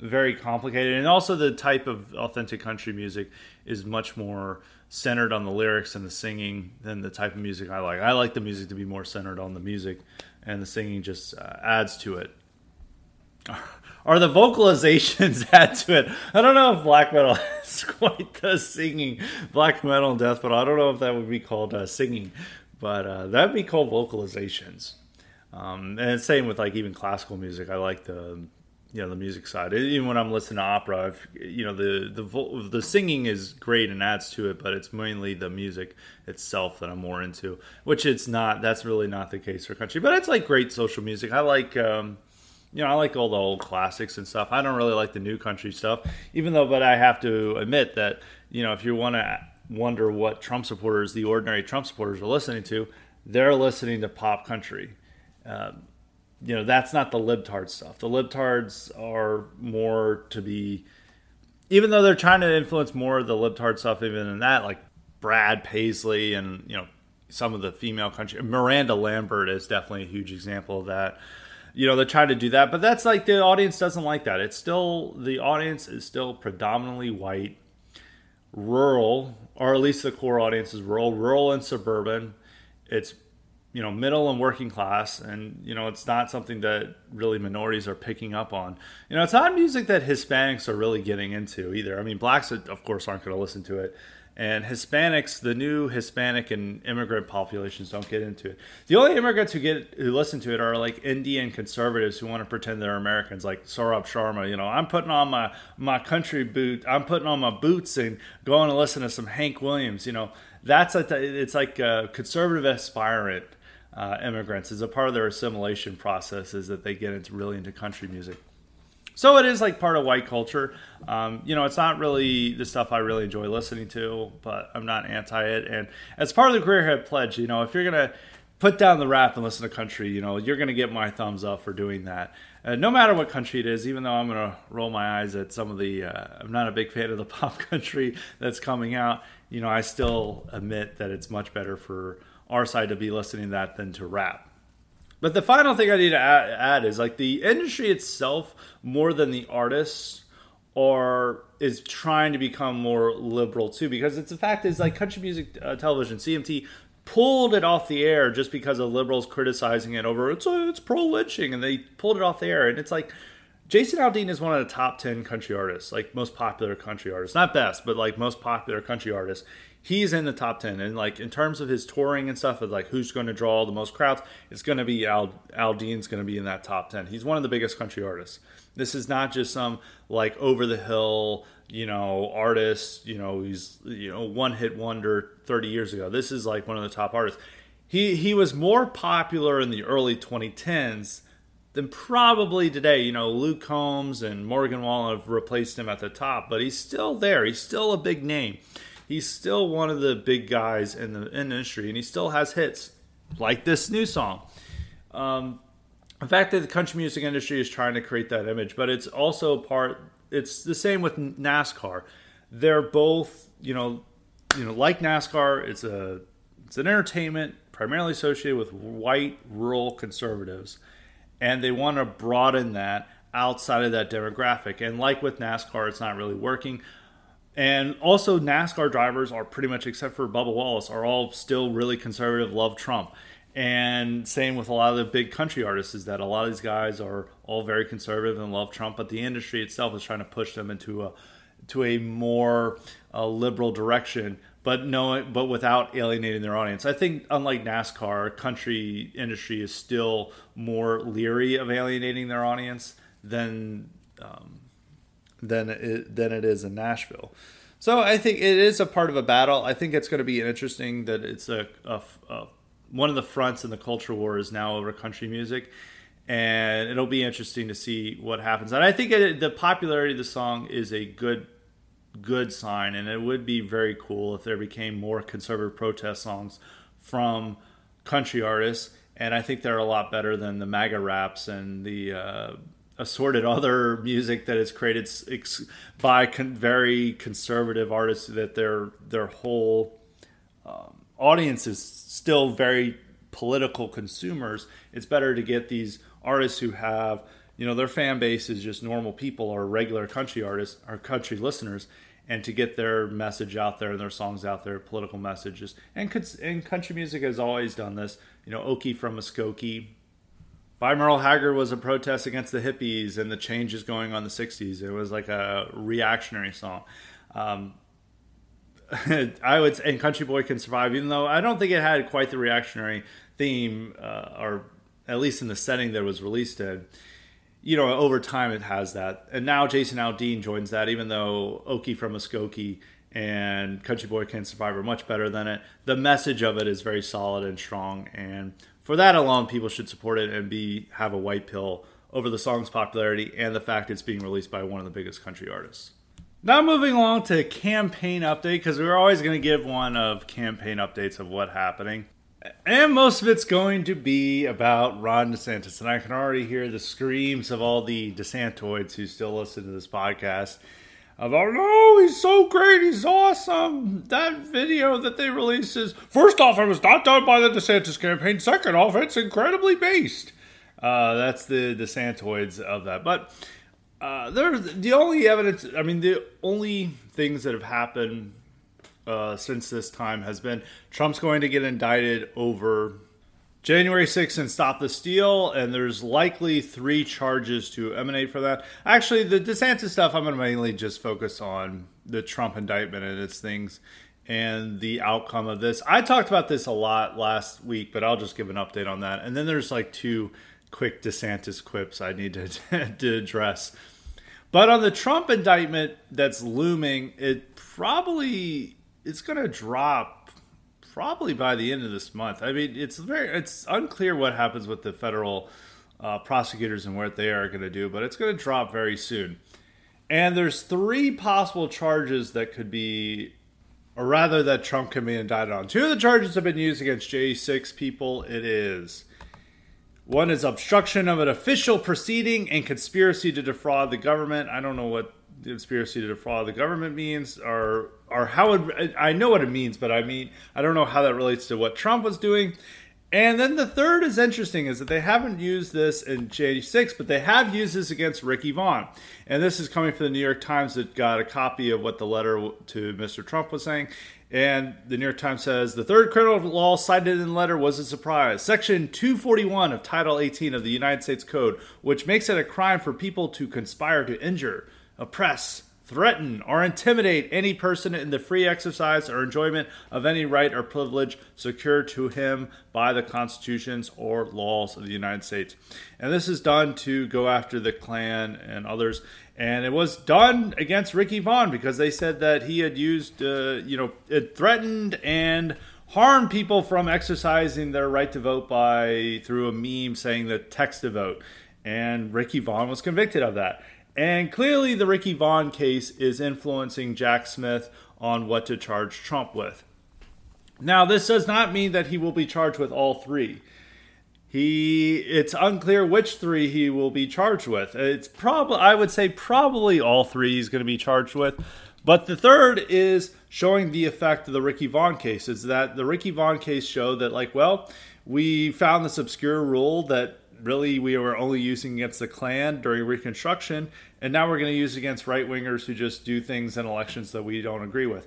S1: very complicated. And also, the type of authentic country music is much more centered on the lyrics and the singing than the type of music I like. I like the music to be more centered on the music, and the singing just uh, adds to it. [LAUGHS] Are the vocalizations [LAUGHS] add to it? I don't know if black metal [LAUGHS] is quite the singing. Black metal and death metal. I don't know if that would be called uh, singing, but uh, that'd be called vocalizations. Um, and same with like even classical music. I like the you know the music side. Even when I'm listening to opera, if, you know the the vo- the singing is great and adds to it, but it's mainly the music itself that I'm more into. Which it's not. That's really not the case for country, but it's like great social music. I like. Um, you know, I like all the old classics and stuff. I don't really like the new country stuff, even though, but I have to admit that, you know, if you want to wonder what Trump supporters, the ordinary Trump supporters, are listening to, they're listening to pop country. Um, you know, that's not the libtard stuff. The libtards are more to be, even though they're trying to influence more of the libtard stuff, even in that, like Brad Paisley and, you know, some of the female country. Miranda Lambert is definitely a huge example of that you know they're trying to do that but that's like the audience doesn't like that it's still the audience is still predominantly white rural or at least the core audience is rural rural and suburban it's you know middle and working class and you know it's not something that really minorities are picking up on you know it's not music that hispanics are really getting into either i mean blacks of course aren't going to listen to it and Hispanics, the new Hispanic and immigrant populations don't get into it. The only immigrants who get who listen to it are like Indian conservatives who want to pretend they're Americans, like Saurabh Sharma. You know, I'm putting on my my country boot, I'm putting on my boots and going to listen to some Hank Williams. You know, that's a it's like a conservative aspirant uh, immigrants is a part of their assimilation process is that they get into really into country music. So it is like part of white culture. Um, you know, it's not really the stuff I really enjoy listening to, but I'm not anti it. And as part of the Career Head Pledge, you know, if you're gonna put down the rap and listen to country, you know, you're gonna get my thumbs up for doing that. Uh, no matter what country it is, even though I'm gonna roll my eyes at some of the, uh, I'm not a big fan of the [LAUGHS] pop country that's coming out. You know, I still admit that it's much better for our side to be listening to that than to rap. But the final thing I need to add, add is like the industry itself, more than the artists, are is trying to become more liberal too. Because it's the fact is like country music uh, television, CMT pulled it off the air just because of liberals criticizing it over it's uh, it's pro lynching, and they pulled it off the air. And it's like Jason Aldean is one of the top ten country artists, like most popular country artists, not best, but like most popular country artists he's in the top 10 and like in terms of his touring and stuff of like who's going to draw the most crowds it's going to be al Aldean's going to be in that top 10 he's one of the biggest country artists. This is not just some like over the hill you know artist you know he's you know one hit wonder 30 years ago. This is like one of the top artists. He he was more popular in the early 2010s than probably today. You know, Luke Combs and Morgan Wallen have replaced him at the top, but he's still there. He's still a big name he's still one of the big guys in the, in the industry, and he still has hits like this new song. Um, the fact that the country music industry is trying to create that image, but it's also part. It's the same with NASCAR. They're both, you know, you know, like NASCAR. It's a it's an entertainment primarily associated with white rural conservatives, and they want to broaden that outside of that demographic. And like with NASCAR, it's not really working. And also, NASCAR drivers are pretty much, except for Bubba Wallace, are all still really conservative, love Trump. And same with a lot of the big country artists, is that a lot of these guys are all very conservative and love Trump, but the industry itself is trying to push them into a to a more uh, liberal direction, but no, but without alienating their audience. I think, unlike NASCAR, country industry is still more leery of alienating their audience than um, than it, than it is in Nashville. So I think it is a part of a battle. I think it's going to be interesting that it's a, a, a one of the fronts in the culture war is now over country music, and it'll be interesting to see what happens. And I think it, the popularity of the song is a good good sign, and it would be very cool if there became more conservative protest songs from country artists. And I think they're a lot better than the MAGA raps and the uh, assorted other music that is created by con- very conservative artists. That their their whole um, audience is still very political consumers. It's better to get these artists who have you know their fan base is just normal people or regular country artists or country listeners and to get their message out there and their songs out there, political messages. And, and country music has always done this. You know, Okie from Muskogee by Merle Haggard was a protest against the hippies and the changes going on in the 60s. It was like a reactionary song. Um, [LAUGHS] I would and Country Boy Can Survive, even though I don't think it had quite the reactionary theme, uh, or at least in the setting that it was released in you know, over time it has that. And now Jason Aldean joins that, even though Okie from Muskogee and Country Boy Can Survive are much better than it. The message of it is very solid and strong, and for that alone, people should support it and be have a white pill over the song's popularity and the fact it's being released by one of the biggest country artists. Now moving along to campaign update because we're always going to give one of campaign updates of what happening. And most of it's going to be about Ron DeSantis. And I can already hear the screams of all the DeSantoids who still listen to this podcast about, oh, he's so great, he's awesome. That video that they released is, first off, it was not done by the DeSantis campaign. Second off, it's incredibly based. Uh, that's the DeSantoids of that. But uh, there's the only evidence, I mean, the only things that have happened uh, since this time has been Trump's going to get indicted over January 6th and Stop the Steal, and there's likely three charges to emanate for that. Actually, the DeSantis stuff, I'm going to mainly just focus on the Trump indictment and its things and the outcome of this. I talked about this a lot last week, but I'll just give an update on that. And then there's like two quick DeSantis quips I need to, [LAUGHS] to address. But on the Trump indictment that's looming, it probably it's going to drop probably by the end of this month. I mean, it's very it's unclear what happens with the federal uh, prosecutors and what they are going to do, but it's going to drop very soon. And there's three possible charges that could be, or rather, that Trump can be indicted on. Two of the charges have been used against J6 people. It is one is obstruction of an official proceeding and conspiracy to defraud the government. I don't know what conspiracy to defraud the government means or or how it, I know what it means, but I mean I don't know how that relates to what Trump was doing. And then the third is interesting is that they haven't used this in J6, but they have used this against Ricky Vaughn. And this is coming from the New York Times that got a copy of what the letter to Mr. Trump was saying. And the New York Times says the third criminal law cited in the letter was a surprise. Section 241 of Title 18 of the United States Code, which makes it a crime for people to conspire to injure, oppress, threaten, or intimidate any person in the free exercise or enjoyment of any right or privilege secured to him by the constitutions or laws of the United States. And this is done to go after the Klan and others. And it was done against Ricky Vaughn because they said that he had used, uh, you know, it threatened and harmed people from exercising their right to vote by through a meme saying the text to vote. And Ricky Vaughn was convicted of that. And clearly, the Ricky Vaughn case is influencing Jack Smith on what to charge Trump with. Now, this does not mean that he will be charged with all three. He, it's unclear which three he will be charged with. It's probably, I would say, probably all three he's going to be charged with. But the third is showing the effect of the Ricky Vaughn case. Is that the Ricky Vaughn case showed that, like, well, we found this obscure rule that really we were only using against the Klan during Reconstruction, and now we're going to use against right wingers who just do things in elections that we don't agree with.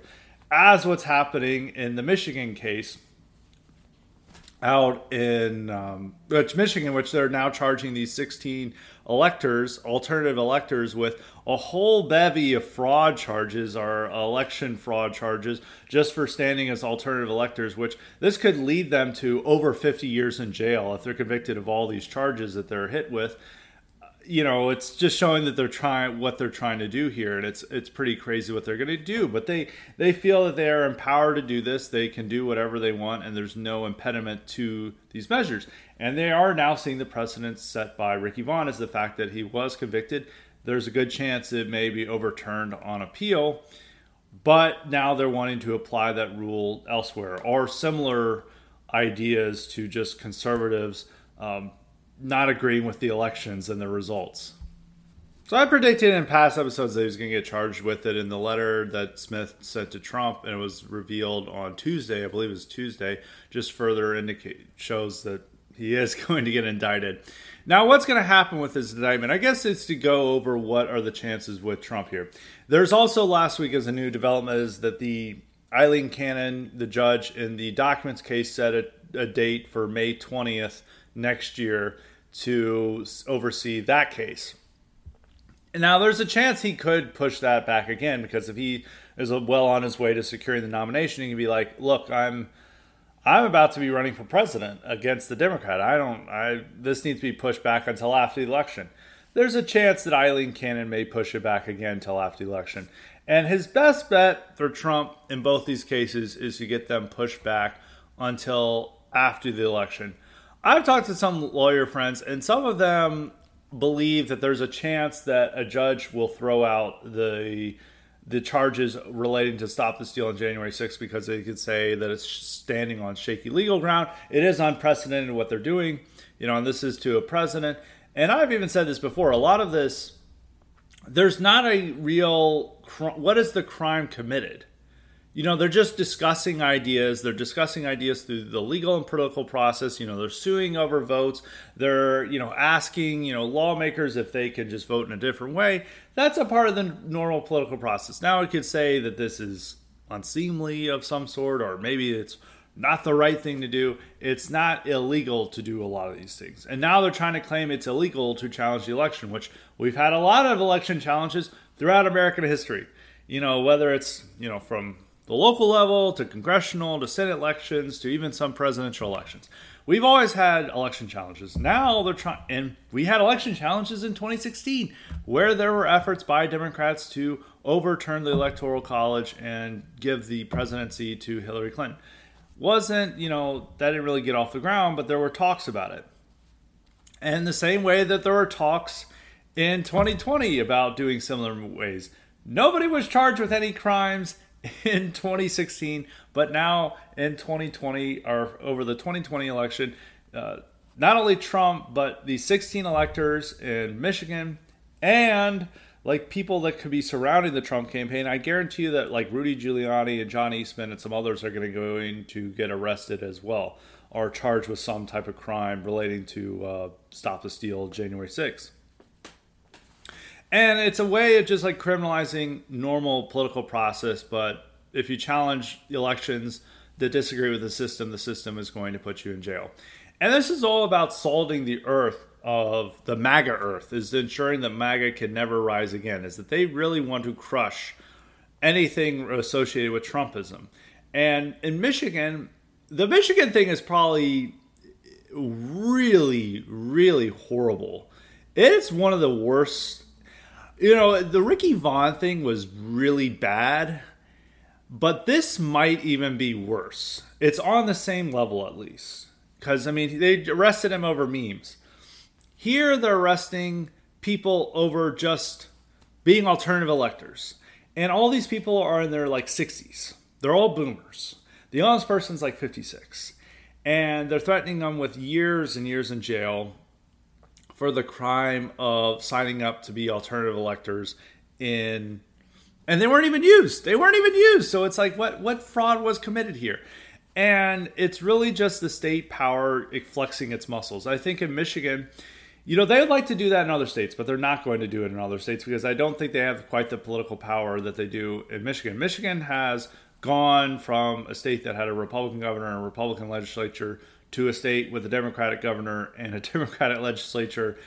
S1: As what's happening in the Michigan case, out in um, which Michigan, which they're now charging these 16 electors, alternative electors, with a whole bevy of fraud charges or election fraud charges just for standing as alternative electors, which this could lead them to over 50 years in jail if they're convicted of all these charges that they're hit with you know, it's just showing that they're trying what they're trying to do here, and it's it's pretty crazy what they're going to do. But they they feel that they are empowered to do this. They can do whatever they want, and there's no impediment to these measures. And they are now seeing the precedent set by Ricky Vaughn as the fact that he was convicted. There's a good chance it may be overturned on appeal, but now they're wanting to apply that rule elsewhere or similar ideas to just conservatives. Um, not agreeing with the elections and the results. So I predicted in past episodes that he was going to get charged with it in the letter that Smith sent to Trump, and it was revealed on Tuesday. I believe it was Tuesday. Just further indicate shows that he is [LAUGHS] going to get indicted. Now, what's going to happen with this indictment? I guess it's to go over what are the chances with Trump here. There's also last week as a new development is that the Aileen Cannon, the judge in the documents case, set a, a date for May 20th next year to oversee that case. And now there's a chance he could push that back again because if he is uh, well on his way to securing the nomination, he can be like, "Look, I'm I'm about to be running for president against the Democrat. I don't I this needs to be pushed back until after the election." There's a chance that Aileen Cannon may push it back again until after the election. And his best bet for Trump in both these cases is to get them pushed back until after the election. I've talked to some lawyer friends, and some of them believe that there's a chance that a judge will throw out the the charges relating to stop the steal on January 6th because they could say that it's standing on shaky legal ground. It is unprecedented what they're doing, you know, and this is to a president. And I've even said this before. A lot of this, there's not a real. What is the crime committed? You know, they're just discussing ideas. They're discussing ideas through the legal and political process. You know, they're suing over votes. They're, you know, asking, you know, lawmakers if they can just vote in a different way. That's a part of the normal political process. Now, we could say that this is unseemly of some sort, or maybe it's not the right thing to do. It's not illegal to do a lot of these things. And now they're trying to claim it's illegal to challenge the election, which we've had a lot of election challenges throughout American history. You know, whether it's, you know, from the local level to congressional to Senate elections to even some presidential elections. We've always had election challenges. Now they're trying, and we had election challenges in 2016 where there were efforts by Democrats to overturn the Electoral College and give the presidency to Hillary Clinton. Wasn't, you know, that didn't really get off the ground, but there were talks about it. And the same way that there were talks in 2020 about doing similar ways. Nobody was charged with any crimes in 2016, but now in 2020 or over the 2020 election, uh, not only Trump, but the 16 electors in Michigan and like people that could be surrounding the Trump campaign. I guarantee you that like Rudy Giuliani and John Eastman and some others are going to going to get arrested as well or charged with some type of crime relating to uh, Stop the Steal January 6th. And it's a way of just like criminalizing normal political process, but if you challenge elections that disagree with the system, the system is going to put you in jail. And this is all about salting the earth of the MAGA earth, is ensuring that MAGA can never rise again, is that they really want to crush anything associated with Trumpism. And in Michigan, the Michigan thing is probably really, really horrible. It's one of the worst you know, the Ricky Vaughn thing was really bad, but this might even be worse. It's on the same level at least. Because, I mean, they arrested him over memes. Here they're arresting people over just being alternative electors. And all these people are in their like 60s. They're all boomers. The youngest person's like 56. And they're threatening them with years and years in jail for the crime of signing up to be alternative electors in and they weren't even used. They weren't even used. So it's like what what fraud was committed here? And it's really just the state power flexing its muscles. I think in Michigan, you know, they would like to do that in other states, but they're not going to do it in other states because I don't think they have quite the political power that they do in Michigan. Michigan has gone from a state that had a Republican governor and a Republican legislature to a state with a Democratic governor and a [LAUGHS] Democratic legislature.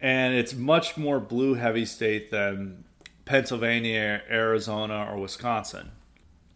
S1: And it's much more blue heavy state than Pennsylvania, Arizona, or Wisconsin.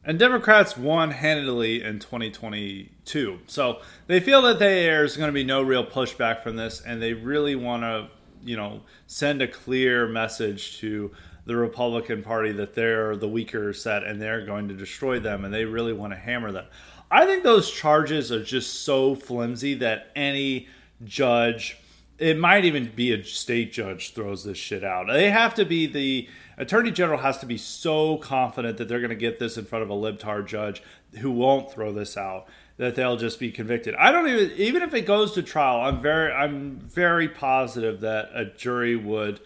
S1: And Democrats won handily in 2022. So they feel that there's going to be no real pushback from this, and they really want to you know, send a clear message to the Republican Party that they're the weaker set and they're going to destroy them and they really want to hammer them. I think those charges are just so flimsy that any judge, it might even be a state judge, throws this shit out. They have to be the attorney general has to be so confident that they're going to get this in front of a libtard judge who won't throw this out that they'll just be convicted. I don't even even if it goes to trial, I'm very I'm very positive that a jury would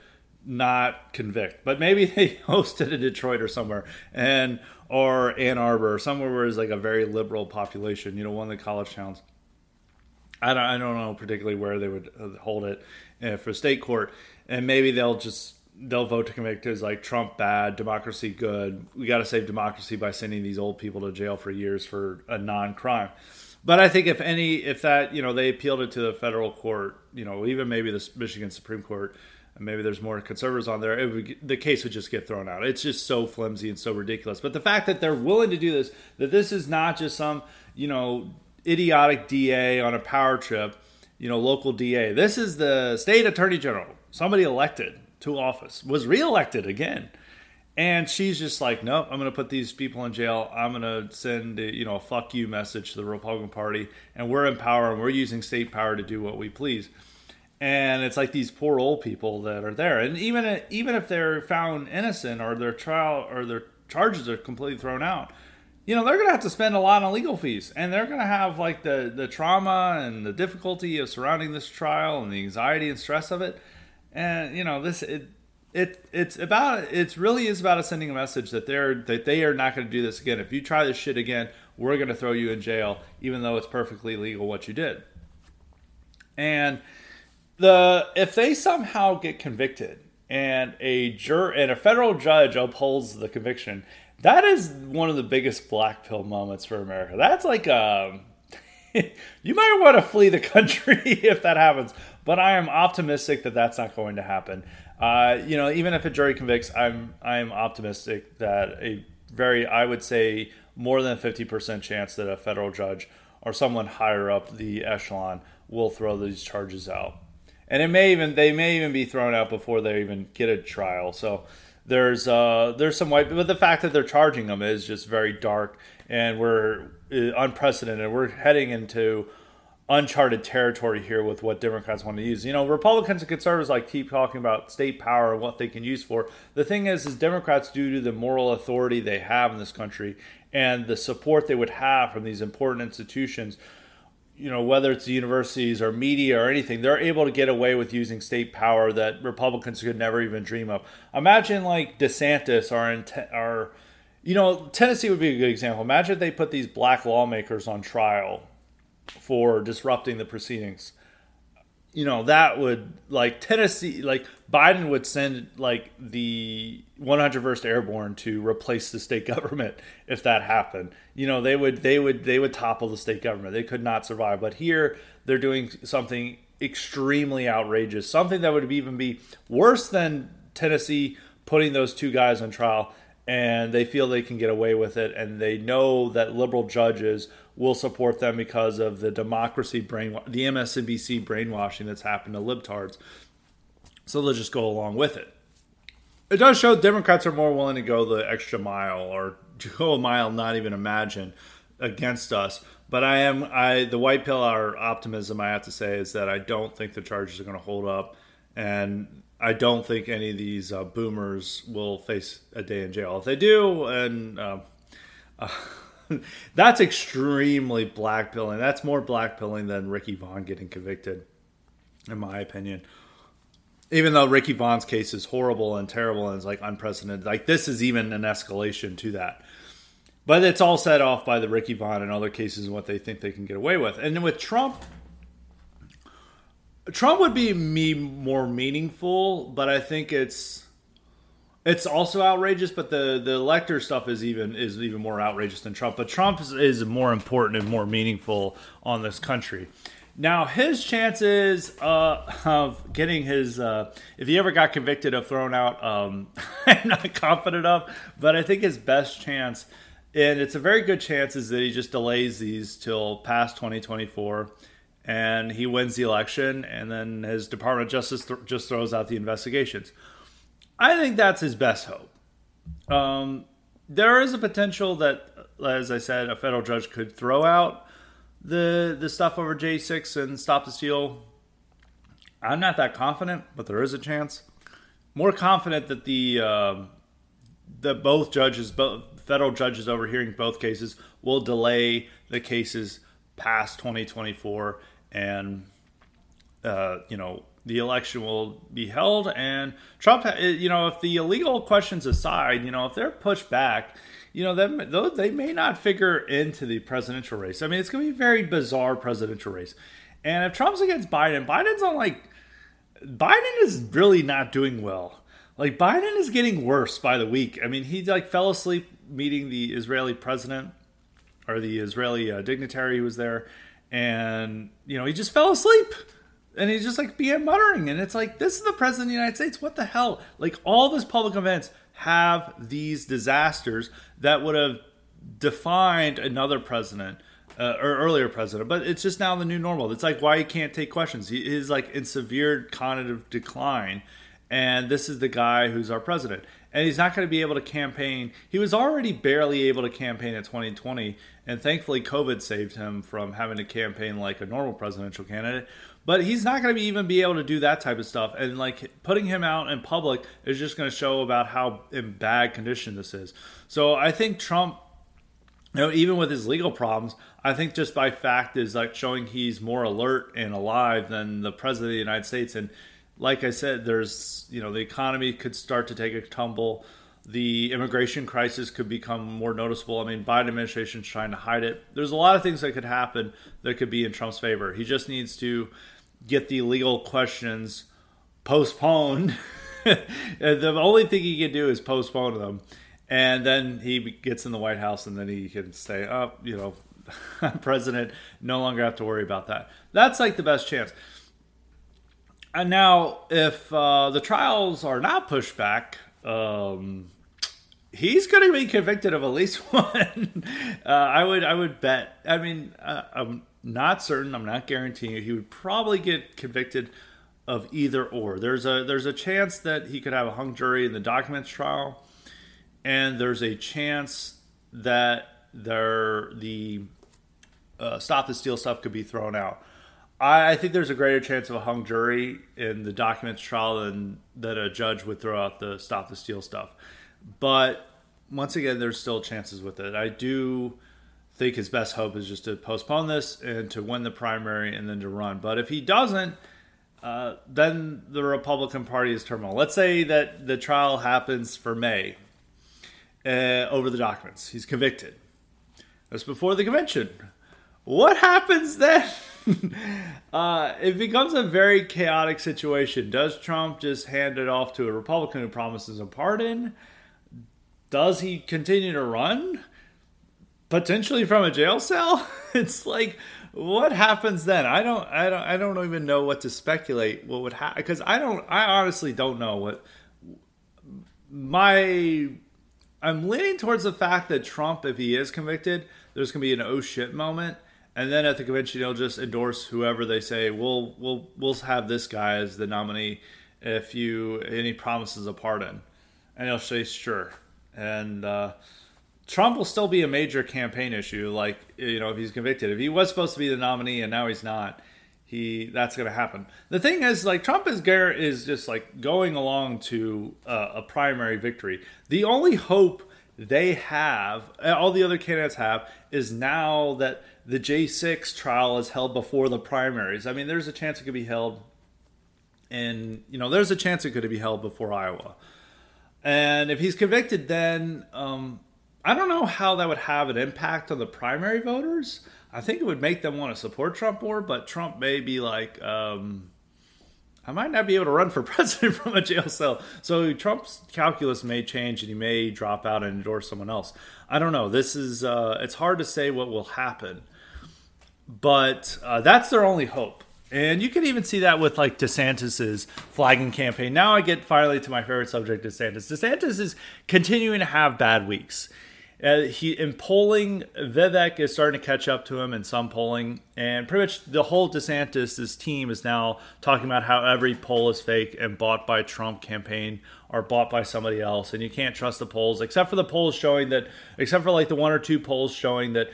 S1: not convict. But maybe [LAUGHS] they hosted in Detroit or somewhere and or Ann Arbor or somewhere where there's like a very liberal population, you know, one of the college towns. I don't, I don't know particularly where they would uh, hold it uh, for state court, and maybe they'll just they'll vote to convict as like Trump bad, democracy good. We got to save democracy by sending these old people to jail for years for a non-crime. But I think if any, if that you know they appealed it to the federal court, you know, even maybe the Michigan Supreme Court, and maybe there's more conservatives on there, would, the case would just get thrown out. It's just so flimsy and so ridiculous. But the fact that they're willing to do this, that this is not just some you know idiotic DA on a power trip, you know, local DA. This is the state attorney general, somebody elected to office, was reelected again. And she's just like, no, I'm going to put these people in jail. I'm going to send, you know, a fuck you message to the Republican Party. And we're in power and we're using state power to do what we please. And it's like these poor old people that are there. And even even if they're found innocent or their trial or their charges are completely thrown out, you know they're going to have to spend a lot on legal fees. And they're going to have like the the trauma and the difficulty of surrounding this trial and the anxiety and stress of it. And you know this it it it's about it really is about sending a message that they're that they are not going to do this again. If you try this shit again we're going to throw you in jail even though it's perfectly legal what you did. And the if they somehow get convicted and a jur and a federal judge upholds the conviction that is one of the biggest black pill moments for America. That's like um, [LAUGHS] you might want to flee the country [LAUGHS] if that happens. But I am optimistic that that's not going to happen. Uh, you know, even if a jury convicts, I'm I'm optimistic that a very I would say more than fifty percent chance that a federal judge or someone higher up the echelon will throw these charges out. And it may even they may even be thrown out before they even get a trial. So there's uh, there's some white, but the fact that they're charging them is just very dark, and we're uh, unprecedented. We're heading into uncharted territory here with what Democrats want to use. You know, Republicans and conservatives like keep talking about state power and what they can use for. The thing is, is Democrats, due to the moral authority they have in this country and the support they would have from these important institutions, you know, whether it's the universities or media or anything, they're able to get away with using state power that Republicans could never even dream of. Imagine like DeSantis or, in you know, Tennessee would be a good example. Imagine they put these black lawmakers on trial for disrupting the proceedings you know that would like Tennessee like Biden would send like the 101st Airborne to replace the state [LAUGHS] government if that happened. You know they would they would they would topple the state government. They could not survive. But here they're doing something extremely outrageous, something that would even be worse than Tennessee putting those two guys on trial and they feel they can get away with it and they know that liberal judges will support them because of the democracy brain the MSNBC brainwashing that's happened to libtards. So they'll just go along with it. It does show Democrats are more willing to go the extra mile or [LAUGHS] go a mile not even imagine against us. But I am I the white pill our optimism I have to say is that I don't think the charges are going to hold up. And I don't think any of these uh, boomers will face a day in jail. If they do, and uh, uh, [LAUGHS] [LAUGHS] that's extremely blackpilling. That's more blackpilling than Ricky Vaughn getting convicted, in my opinion. Even though Ricky Vaughn's case is horrible and terrible and is like unprecedented, like this is even an escalation to that. But it's all set off by the Ricky Vaughn and other cases and what they think they can get away with. And then with Trump, Trump would be me more meaningful, but I think it's it's also outrageous. But the the elector stuff is even is even more outrageous than Trump. But Trump is, is more important and more meaningful on this country. Now his chances uh, of getting his uh, if he ever got convicted of thrown out, um, [LAUGHS] I'm not confident of. But I think his best chance, and it's a very good chance, is that he just delays these till past 2024 and he wins the election, and then his Department of Justice th- just throws out the investigations. I think that's his best hope. Um, there is a potential that, as I said, a federal judge could throw out the the stuff over J six and stop the steal. I'm not that confident, but there is a chance. More confident that the uh, that both judges, both federal judges overhearing both cases, will delay the cases past 2024 and uh, you know the election will be held. And trump you know if the illegal questions aside you know if they're pushed back you know them they may not figure into the presidential race. I mean it's going to be a very bizarre presidential race. And if trump's against biden biden's on like biden is really not doing well. Like biden is getting worse by the week. I mean he like fell asleep meeting the israeli president or the israeli uh, dignitary who was there. And you know he just fell asleep and he's just like being muttering and it's like this is the president of the united states. What the hell? Like all these public events have these disasters that would have defined another president uh, or earlier president but it's just now the new normal. It's like why he can't take questions. He is like in severe cognitive decline and this is the guy who's our president. And he's not going to be able to campaign. He was already barely able to campaign in 2020, and thankfully, COVID saved him from having to campaign like a normal presidential candidate. But he's not going to even be able to do that type of stuff, and like putting him out in public is just going to show about how in bad condition this is. So I think Trump you know, even with his legal problems, I think just by fact is like showing he's more alert and alive than the president of the United States. And like I said, there's you know the economy could start to take a tumble. The immigration crisis could become more noticeable. I mean, Biden administration's trying to hide it. There's a lot of things that could happen that could be in Trump's favor. He just needs to get the legal questions postponed. [LAUGHS] the only thing he can do is postpone them, and then he gets in the White House, and then he can say, "Oh, you know, [LAUGHS] president, no longer have to worry about that." That's like the best chance. And now, if uh, the trials are not pushed back, um, he's going to be convicted of at least [LAUGHS] one. uh, I would, I would bet. I mean, uh, I'm not certain. I'm not guaranteeing you. He would probably get convicted of either or. There's a there's a chance that he could have a hung jury in the documents trial, and there's a chance that there the uh, stop the steal stuff could be thrown out. I, I think there's a greater chance of a hung jury in the documents trial than that a judge would throw out the stop the steal stuff. But once again, there's still chances with it. I do think his best hope is just to postpone this and to win the primary and then to run. But if he doesn't, uh, then the Republican Party is terminal. Let's say that the trial happens for May uh, over the documents. He's convicted. That's before the convention. What happens then? [LAUGHS] uh, it becomes a very chaotic situation. Does Trump just hand it off to a Republican who promises a pardon? Does he continue to run? Potentially from a jail cell? [LAUGHS] it's like what happens then? I don't I don't I don't even know what to speculate what would happen because I don't I honestly don't know what my I'm leaning towards the fact that Trump if he is convicted there's going to be an oh shit moment and then at the convention he'll just endorse whoever they say we'll we'll we'll have this guy as the nominee if you any promises a pardon and he'll say sure and uh, Trump will still be a major campaign issue like you know if he's convicted if he was supposed to be the nominee and now he's not he that's going to happen the thing is like Trump is Garrett is just like going along to uh, a primary victory the only hope they have all the other candidates have is now that the J6 trial is held before the primaries. I mean, there's a chance it could be held and you know, there's a chance it could be held before Iowa. And if he's convicted, then um, I don't know how that would have an impact on the primary voters. I think it would make them want to support Trump more, but Trump may be like, um, I might not be able to run for [LAUGHS] president from a jail cell. So Trump's calculus may change and he may drop out and endorse someone else. I don't know. This is, uh, it's hard to say what will happen but uh, that's their only hope. And you can even see that with like DeSantis's flagging campaign. Now I get finally to my favorite subject, DeSantis. DeSantis is continuing to have bad weeks. Uh, he in polling, Vivek is starting to catch up to him in some polling, and pretty much the whole DeSantis' team is now talking about how every poll is fake and bought by Trump campaign or bought by somebody else, and you can't trust the polls except for the polls showing that, except for like the one or two polls showing that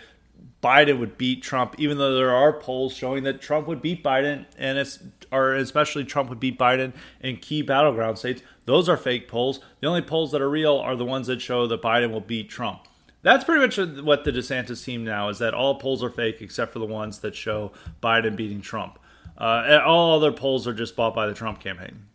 S1: Biden would beat Trump, even though there are polls showing that Trump would beat Biden, and it's or especially Trump would beat Biden in key battleground states. Those are fake polls. The only polls that are real are the ones that show that Biden will beat Trump. That's pretty much what the DeSantis team now is that all polls are fake except for the ones that show Biden beating Trump. Uh, all other polls are just bought by the Trump campaign.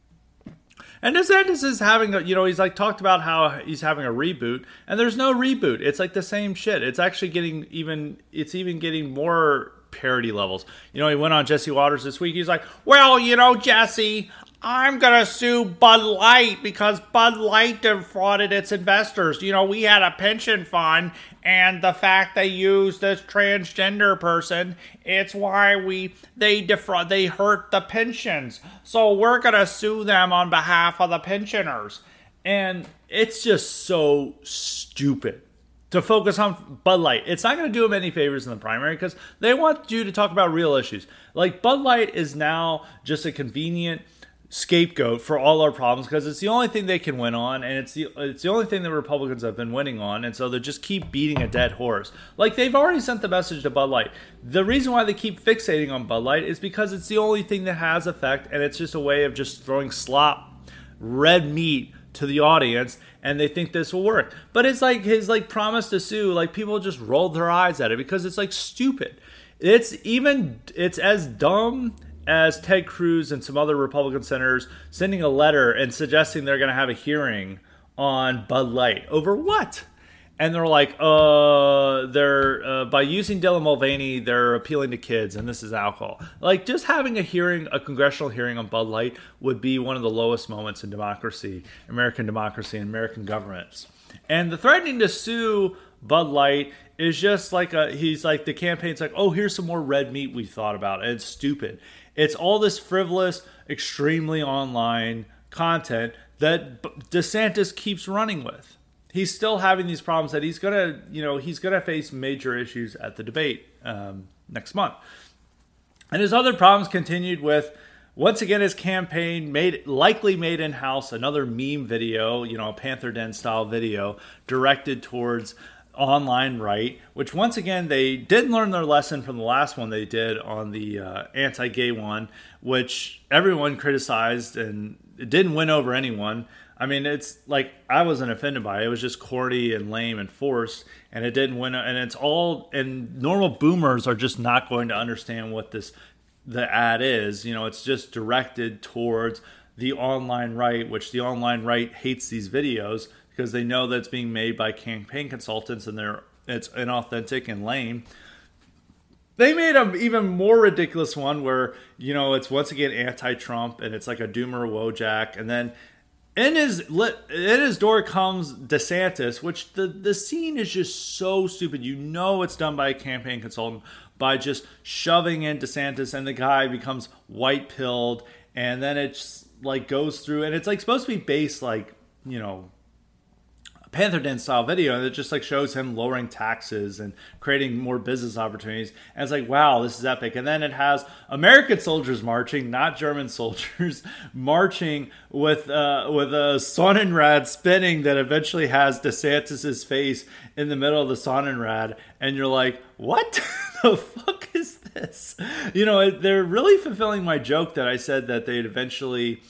S1: And DeSantis is having a, you know, he's like talked about how he's having a reboot, and there's no reboot. It's like the same shit. It's actually getting even, it's even getting more parody levels. You know, he went on Jesse Watters this week. He's like, well, you know, Jesse, I'm going to sue Bud Light because Bud Light defrauded its investors. You know, we had a pension fund, and the fact they used this transgender person, it's why we they defraud they hurt the pensions. So we're going to sue them on behalf of the pensioners. And it's just so stupid to focus on Bud Light. It's not going to do them any favors in the primary because they want you to talk about real issues. Like Bud Light is now just a convenient scapegoat for all our problems because it's the only thing they can win on and it's the it's the only thing the Republicans have been winning on and so they just keep beating a dead horse. Like they've already sent the message to Bud Light. The reason why they keep fixating on Bud Light is because it's the only thing that has effect and it's just a way of just throwing slop red meat to the audience and they think this will work. But it's like his like promise to sue like people just rolled their eyes at it because it's like stupid. It's even it's as dumb as Ted Cruz and some other Republican senators sending a letter and suggesting they're going to have a hearing on Bud Light over what? And they're like, uh, they're uh, by using Dylan Mulvaney, they're appealing to kids, and this is alcohol. Like, just having a hearing, a congressional hearing on Bud Light, would be one of the lowest moments in democracy, American democracy, and American governments. And the threatening to sue Bud Light is just like a he's like the campaign's like, oh, here's some more red meat we thought about, and it's stupid. It's all this frivolous, extremely online content that DeSantis keeps running with. He's still having these problems that he's gonna, you know, he's gonna face major issues at the debate um, next month. And his other problems continued with once again his campaign made likely made in house another meme video, you know, a Panther Den style video directed towards online right, which once again they didn't learn their lesson from the last one they did on the uh, anti-gay one, which everyone criticized and it didn't win over anyone. I mean, it's like I wasn't offended by it. It was just corny and lame and forced, and it didn't win. And it's all and normal boomers are just not going to understand what this the ad is. You know, it's just directed towards the online right, which the online right hates these videos because they know that it's being made by campaign consultants and they're it's inauthentic and lame. They made an even more ridiculous one where you know it's once again anti-Trump and it's like a Doomer Wojak, and then in his in his door comes DeSantis, which the the scene is just so stupid. You know it's done by a campaign consultant by just shoving in DeSantis, and the guy becomes white pilled, and then it's like goes through, and it's like supposed to be based like you know Panther Den style video that just like shows him lowering taxes and creating more business opportunities. And it's like, wow, this is epic. And then it has American soldiers marching, not German [LAUGHS] soldiers, marching with uh, with a Sonnenrad spinning that eventually has DeSantis's face in the middle of the Sonnenrad, and you're like, what [LAUGHS] the fuck is this? You know, they're really fulfilling my joke that I said that they'd eventually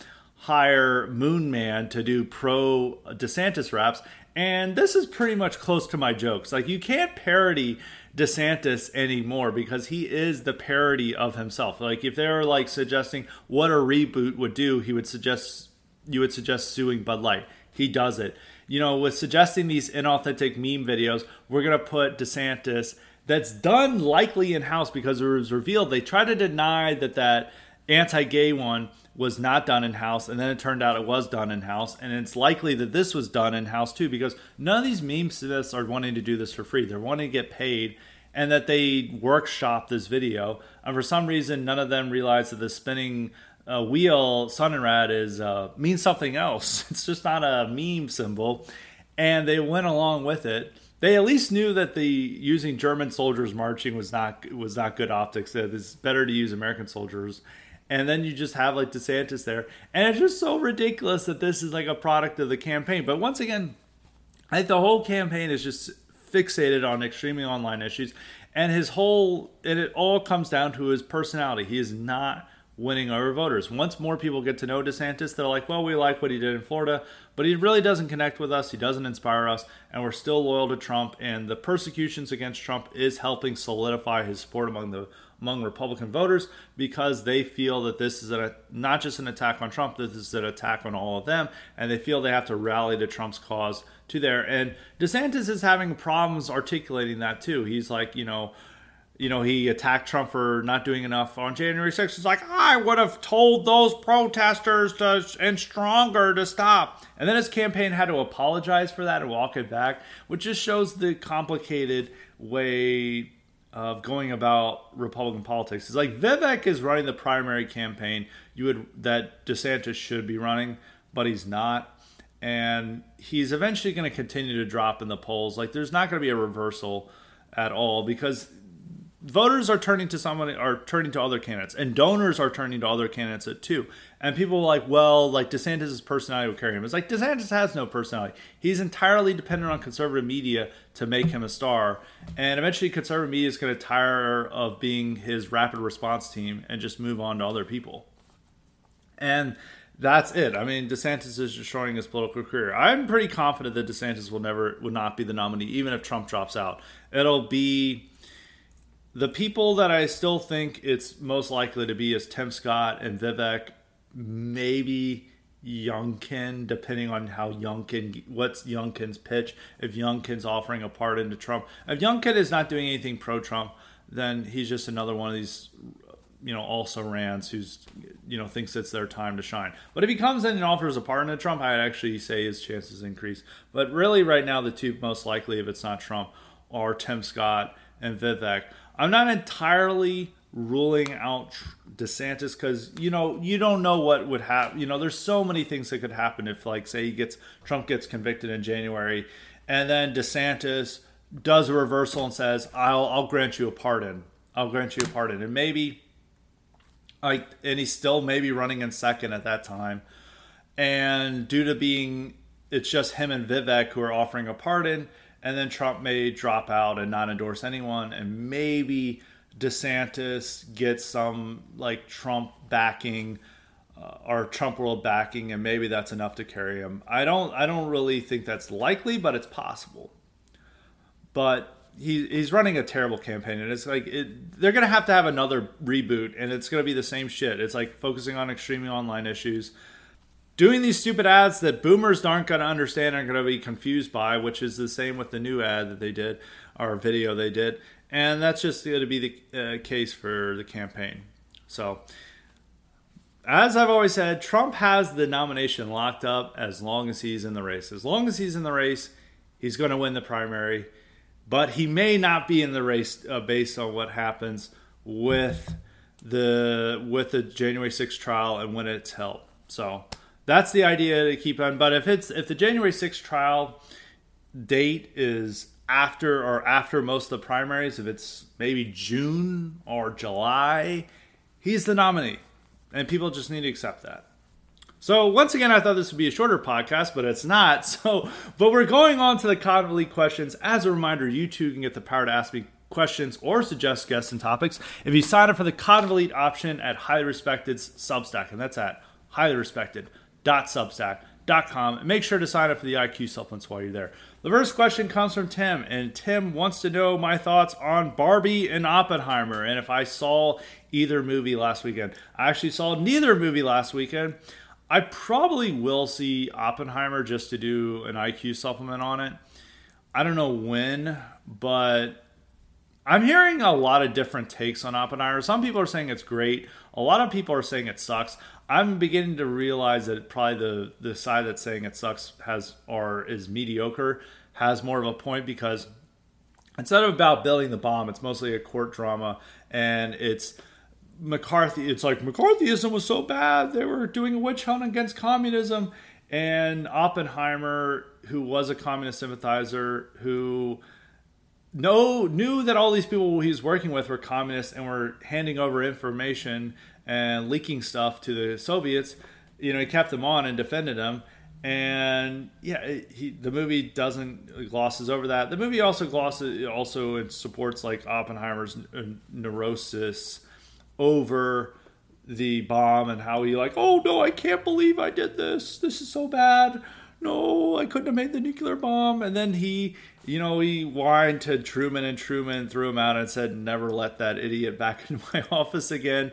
S1: hire Moon Man to do pro DeSantis raps, and this is pretty much close to my jokes. Like, you can't parody DeSantis anymore because he is the parody of himself. Like, if they were like suggesting what a reboot would do, he would suggest you would suggest suing Bud Light. He does it. You know, with suggesting these inauthentic meme videos, we're gonna put DeSantis. That's done likely in house because it was revealed they try to deny that that anti-gay one was not done in house, and then it turned out it was done in house, and it's likely that this was done in house too, because none of these meme smiths are wanting to do this for free. They're wanting to get paid, and that they workshop this video. And for some reason, none of them realize that the spinning uh, wheel Sonnenrad is uh, means something else. [LAUGHS] It's just not a meme symbol, and they went along with it. they at least knew that the using German soldiers marching was not was not good optics. That it's better to use American soldiers. And then you just have like DeSantis there, and it's just so ridiculous that this is like a product of the campaign. But once again, think the whole campaign is just fixated on extremely online issues, and his whole and it all comes down to his personality. He is not winning over voters. Once more people get to know DeSantis, they're like, well, we like what he did in Florida, but he really doesn't connect with us. He doesn't inspire us, and we're still loyal to Trump. And the persecutions against Trump is helping solidify his support among the among Republican voters because they feel that this is a, not just an attack on Trump, this is an attack on all of them, and they feel they have to rally to Trump's cause to there. And DeSantis is having problems articulating that too. He's like, you know, you know, he attacked Trump for not doing enough on January 6th. He's like, I would have told those protesters to, and stronger to stop. And then his campaign had to apologize for that and walk it back, which just shows the complicated way of going about Republican politics. is like Vivek is running the primary campaign you would that DeSantis should be running, but he's not. And he's eventually going to continue to drop in the polls. Like there's not going to be a reversal at all because voters are turning to someone are turning to other candidates and donors are turning to other candidates too and people are like well like desantis' personality will carry him it's like desantis has no personality he's entirely dependent on conservative media to make him a star and eventually conservative media is going to tire of being his rapid response team and just move on to other people and that's it. I mean, DeSantis is destroying his political career. I'm pretty confident that DeSantis will never, will not be the nominee, even if Trump drops out. It'll be the people that I still think it's most likely to be is Tim Scott and Vivek, maybe Youngkin, depending on how Youngkin, what's Youngkin's pitch. If Youngkin's offering a pardon to Trump, if Youngkin is not doing anything pro Trump, then he's just another one of these, you know, also rans who's, you know, thinks it's their time to shine. But if he comes in and offers a pardon to Trump, I'd actually say his chances increase. But really, right now, the two most likely, if it's not Trump, are Tim Scott and Vivek. I'm not entirely ruling out DeSantis because you know you don't know what would happen. You know, there's so many things that could happen if, like, say, he gets Trump gets convicted in January, and then DeSantis does a reversal and says, "I'll I'll grant you a pardon. I'll grant you a pardon," and maybe, like, and he's still maybe running in second at that time, and due to being it's just him and Vivek who are offering a pardon and then Trump may drop out and not endorse anyone, and maybe DeSantis gets some like Trump backing uh, or Trump world backing, and maybe that's enough to carry him. I don't, I don't really think that's likely, but it's possible. But he, he's running a terrible campaign, and it's like it, they're gonna have to have another reboot, and it's gonna be the same shit. It's like focusing on extremely online issues doing these stupid ads that boomers aren't going to understand and are going to be confused by, which is the same with the new ad that they did, or video they did. And that's just going to be the uh, case for the campaign. So, as I've always said, Trump has the nomination locked up as long as he's in the race. As long as he's in the race, he's going to win the primary. But he may not be in the race uh, based on what happens with the with the January 6th trial and when it's held. So that's the idea to keep on. But if it's if the January 6th trial date is after or after most of the primaries, if it's maybe June or July, he's the nominee. And people just need to accept that. So once again, I thought this would be a shorter podcast, but it's not. [LAUGHS] So, but we're going on to the Con Elite questions. As a reminder, you too can get the power to ask me questions or suggest guests and topics if you sign up for the Con Elite option at Highly Respected's Substack, and that's at Highly Respected www.substack.com. And make sure to sign up for the IQ supplements while you're there. The first question comes from Tim, and Tim wants to know my thoughts on Barbie and Oppenheimer and if I saw either movie last weekend. I actually saw neither movie last weekend. I probably will see Oppenheimer just to do an IQ supplement on it. I don't know when, but I'm hearing a lot of different takes on Oppenheimer. Some people are saying it's great. A lot of people are saying it sucks. I'm beginning to realize that probably the the side that's saying it sucks has or is mediocre has more of a point because instead of about building the bomb, it's mostly a court drama and it's McCarthy. It's like McCarthyism was so bad; they were doing a witch hunt against communism, And Oppenheimer, who was a communist sympathizer, who know, knew that all these people he was working with were communists and were handing over information and leaking stuff to the Soviets, you know, he kept them on and defended them. And yeah, he, the movie doesn't glosses over that. The movie also glosses also it supports like Oppenheimer's uh, neurosis over the bomb and how he like, oh no, I can't believe I did this. This is so bad. No, I couldn't have made the nuclear bomb. And then he, you know, he whined to Truman and Truman threw him out and said, never let that idiot back [LAUGHS] into my office again.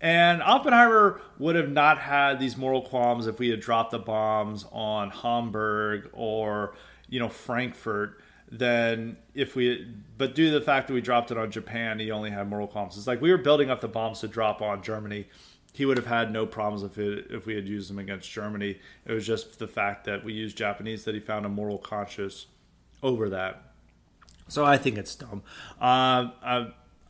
S1: And Oppenheimer would have not had these moral qualms if we had dropped the bombs on Hamburg or, you know, Frankfurt. Then if we, but due to the fact that we dropped it on Japan, he only had moral qualms. It's like we were building up the bombs to drop on Germany. He would have had no problems if it, if we had used them against Germany. It was just the fact that we used Japanese that he found a moral conscience over that. So I think it's dumb. Uh,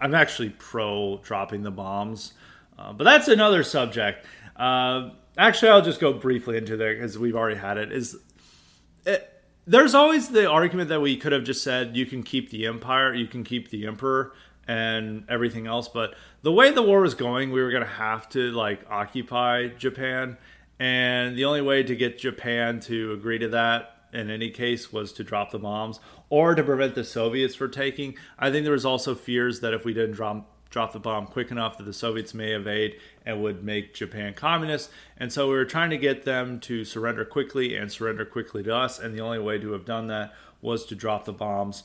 S1: I'm actually pro dropping the bombs. Uh, but that's another subject. Uh, actually, I'll just go briefly into there because we've already had it. Is it, there's always the argument that we could have just said you can keep the empire, you can keep the emperor, and everything else. But the way the war was going, we were going to have to like occupy Japan, and the only way to get Japan to agree to that in any case was to drop the bombs or to prevent the Soviets from taking. I think there was also fears that if we didn't drop drop the bomb quick enough that the Soviets may evade and would make Japan communist. And so we were trying to get them to surrender quickly and surrender quickly to us. And the only way to have done that was to drop the bombs.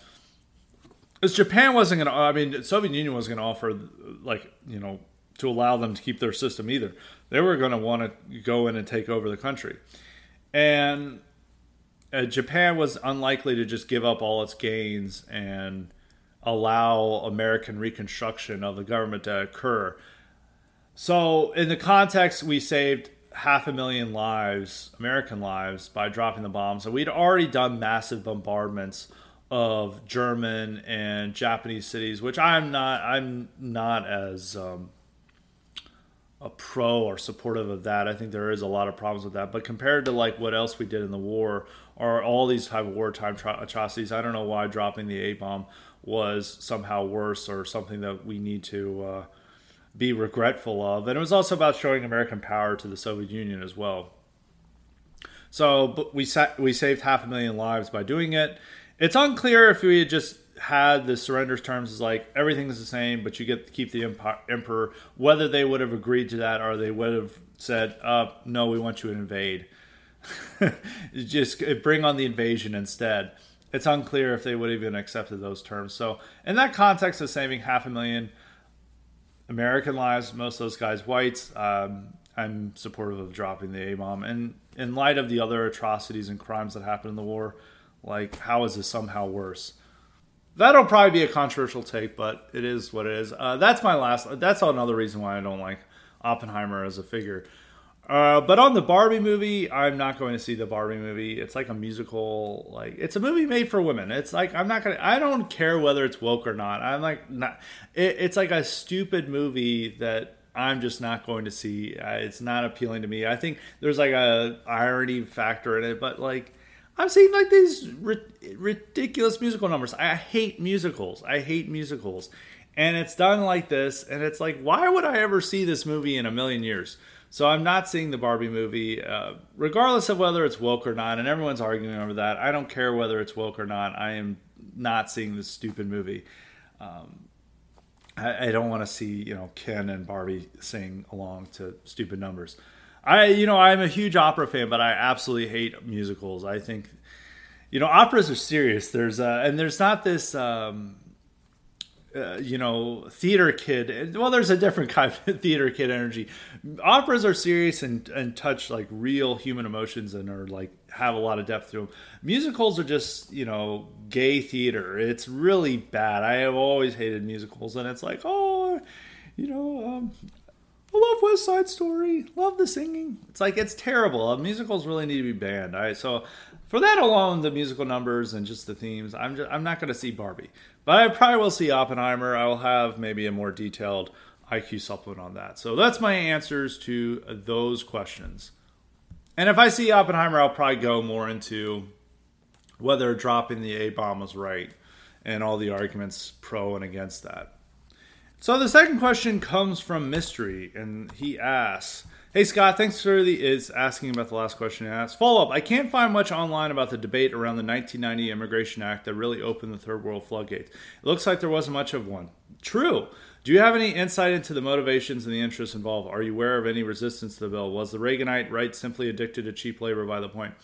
S1: Because Japan wasn't going to, I mean, the Soviet Union wasn't going to offer, like, you know, to allow them to keep their system either. They were going to want to go in and take over the country. And uh, Japan was unlikely to just give up all its gains and allow American reconstruction of the government to occur. So, in the context, we saved half a million lives, American lives, by dropping the bombs. So, we'd already done massive bombardments of German and Japanese cities, which I'm not. I'm not as um, a pro or supportive of that. I think there is a lot of problems with that. But compared to like what else we did in the war or all these type of wartime atrocities, I don't know why dropping the A bomb was somehow worse or something that we need to uh, be regretful of. And it was also about showing American power to the Soviet Union as well. So but we sa- we saved half a million lives by doing it. It's unclear if we had just had the surrender terms as like everything's the same, but you get to keep the empire, emperor. Whether they would have agreed to that or they would have said, uh, "No, we want you to invade." [LAUGHS] just bring on the invasion instead it's unclear if they would have even accepted those terms. So, in that context of saving half a million American lives, most of those guys whites, um, I'm supportive of dropping the A bomb. And in light of the other atrocities and crimes that happened in the war, like, how is this somehow worse? That'll probably be a controversial take, but it is what it is. Uh, that's my last. That's another reason why I don't like Oppenheimer as a figure. Uh, but on the Barbie movie, I'm not going to see the Barbie movie. It's like a musical, like it's a movie made for women. It's like I'm not gonna. I don't care whether it's woke or not. I'm like not. It, it's like a stupid movie that I'm just not going to see. It's not appealing to me. I think there's like a irony factor in it, but like I'm seeing like these ri- ridiculous musical numbers. I hate musicals. I hate musicals, and it's done like this, and it's like, why would I ever see this movie in a million years? So I'm not seeing the Barbie movie, uh, regardless of whether it's woke or not. And everyone's arguing over that. I don't care whether it's woke or not. I am not seeing this stupid movie. Um, I, I, don't want to see you know Ken and Barbie sing along to stupid numbers. I you know I'm a huge opera fan, but I absolutely hate musicals. I think you know operas are serious. There's uh, and there's not this. Um, uh, you know, theater kid. Well, there's a different kind of [LAUGHS] theater kid energy. Operas are serious and, and touch like real human emotions and are like have a lot of depth to them. Musicals are just, you know, gay theater. It's really bad. I have always hated musicals, and it's like, oh, you know, um, I love West Side Story. Love the singing. It's like it's terrible. Musicals really need to be banned. Right, so for that alone, the musical numbers and just the themes, I'm just, I'm not going to see Barbie. But I probably will see Oppenheimer. I will have maybe a more detailed IQ supplement on that. So that's my answers to those questions. And if I see Oppenheimer, I'll probably go more into whether dropping the A bomb was right and all the arguments pro and against that. So the second question comes from Mystery, and he asks, Hey Scott, thanks for the is asking about the last question I asked. Follow up: I can't find much online about the debate around the 1990 Immigration Act that really opened the third world floodgates. It looks like there wasn't much of one. True. Do you have any insight into the motivations and the interests involved? Are you aware of any resistance to the bill? Was the Reaganite right simply addicted to cheap labor by the point?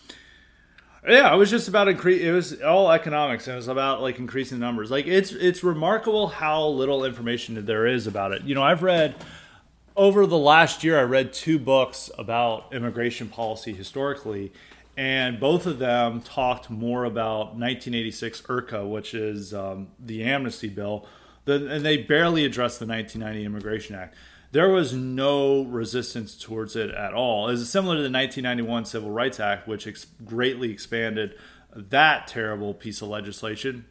S1: Yeah, it was just about increase. It was all economics. And it was about like increasing the numbers. Like it's it's remarkable how little information there is about it. You know, I've read over the last year, I read two books about immigration policy historically, and both of them talked more about 1986 IRCA, which is um, the amnesty bill, and they barely addressed the 1990 Immigration Act. There was no resistance towards it at all. It's similar to the 1991 Civil Rights Act, which ex- greatly expanded that terrible piece of legislation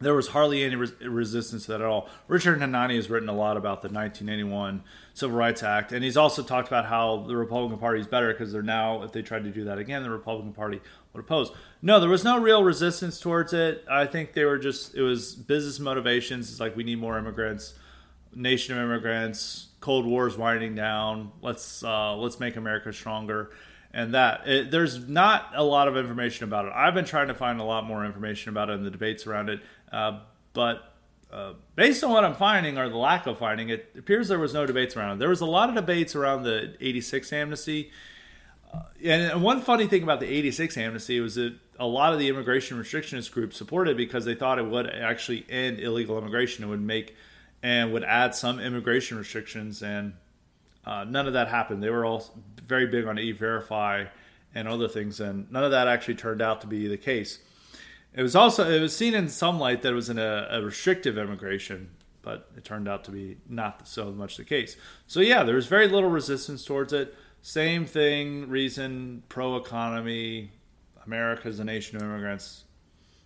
S1: there was hardly any res- resistance to that at all. Richard Hanania has written a lot about the 1981 Civil Rights Act, and he's also talked about how the Republican Party is better because they're now, if they tried to do that again, the Republican Party would oppose. No, there was no real resistance towards it. I think they were just, it was business motivations. It's like we need more immigrants, nation of immigrants, Cold War is winding down. Let's uh, let's make America stronger and that it, there's not a lot of information about it. I've been trying to find a lot more information about it in the debates around it. Uh, but uh, based on what I'm finding, or the lack of finding, it appears there was no debates around it. There was a lot of debates around the 86 amnesty. Uh, and one funny thing about the 86 amnesty was that a lot of the immigration restrictionist groups supported it because they thought it would actually end illegal immigration. It would make and would add some immigration restrictions, and uh, none of that happened. They were all very big on e-verify and other things, and none of that actually turned out to be the case. It was also it was seen in some light that it was in a, a restrictive immigration, but it turned out to be not so much the case. So yeah, there was very little resistance towards it. Same thing, reason, pro economy, America is a nation of immigrants,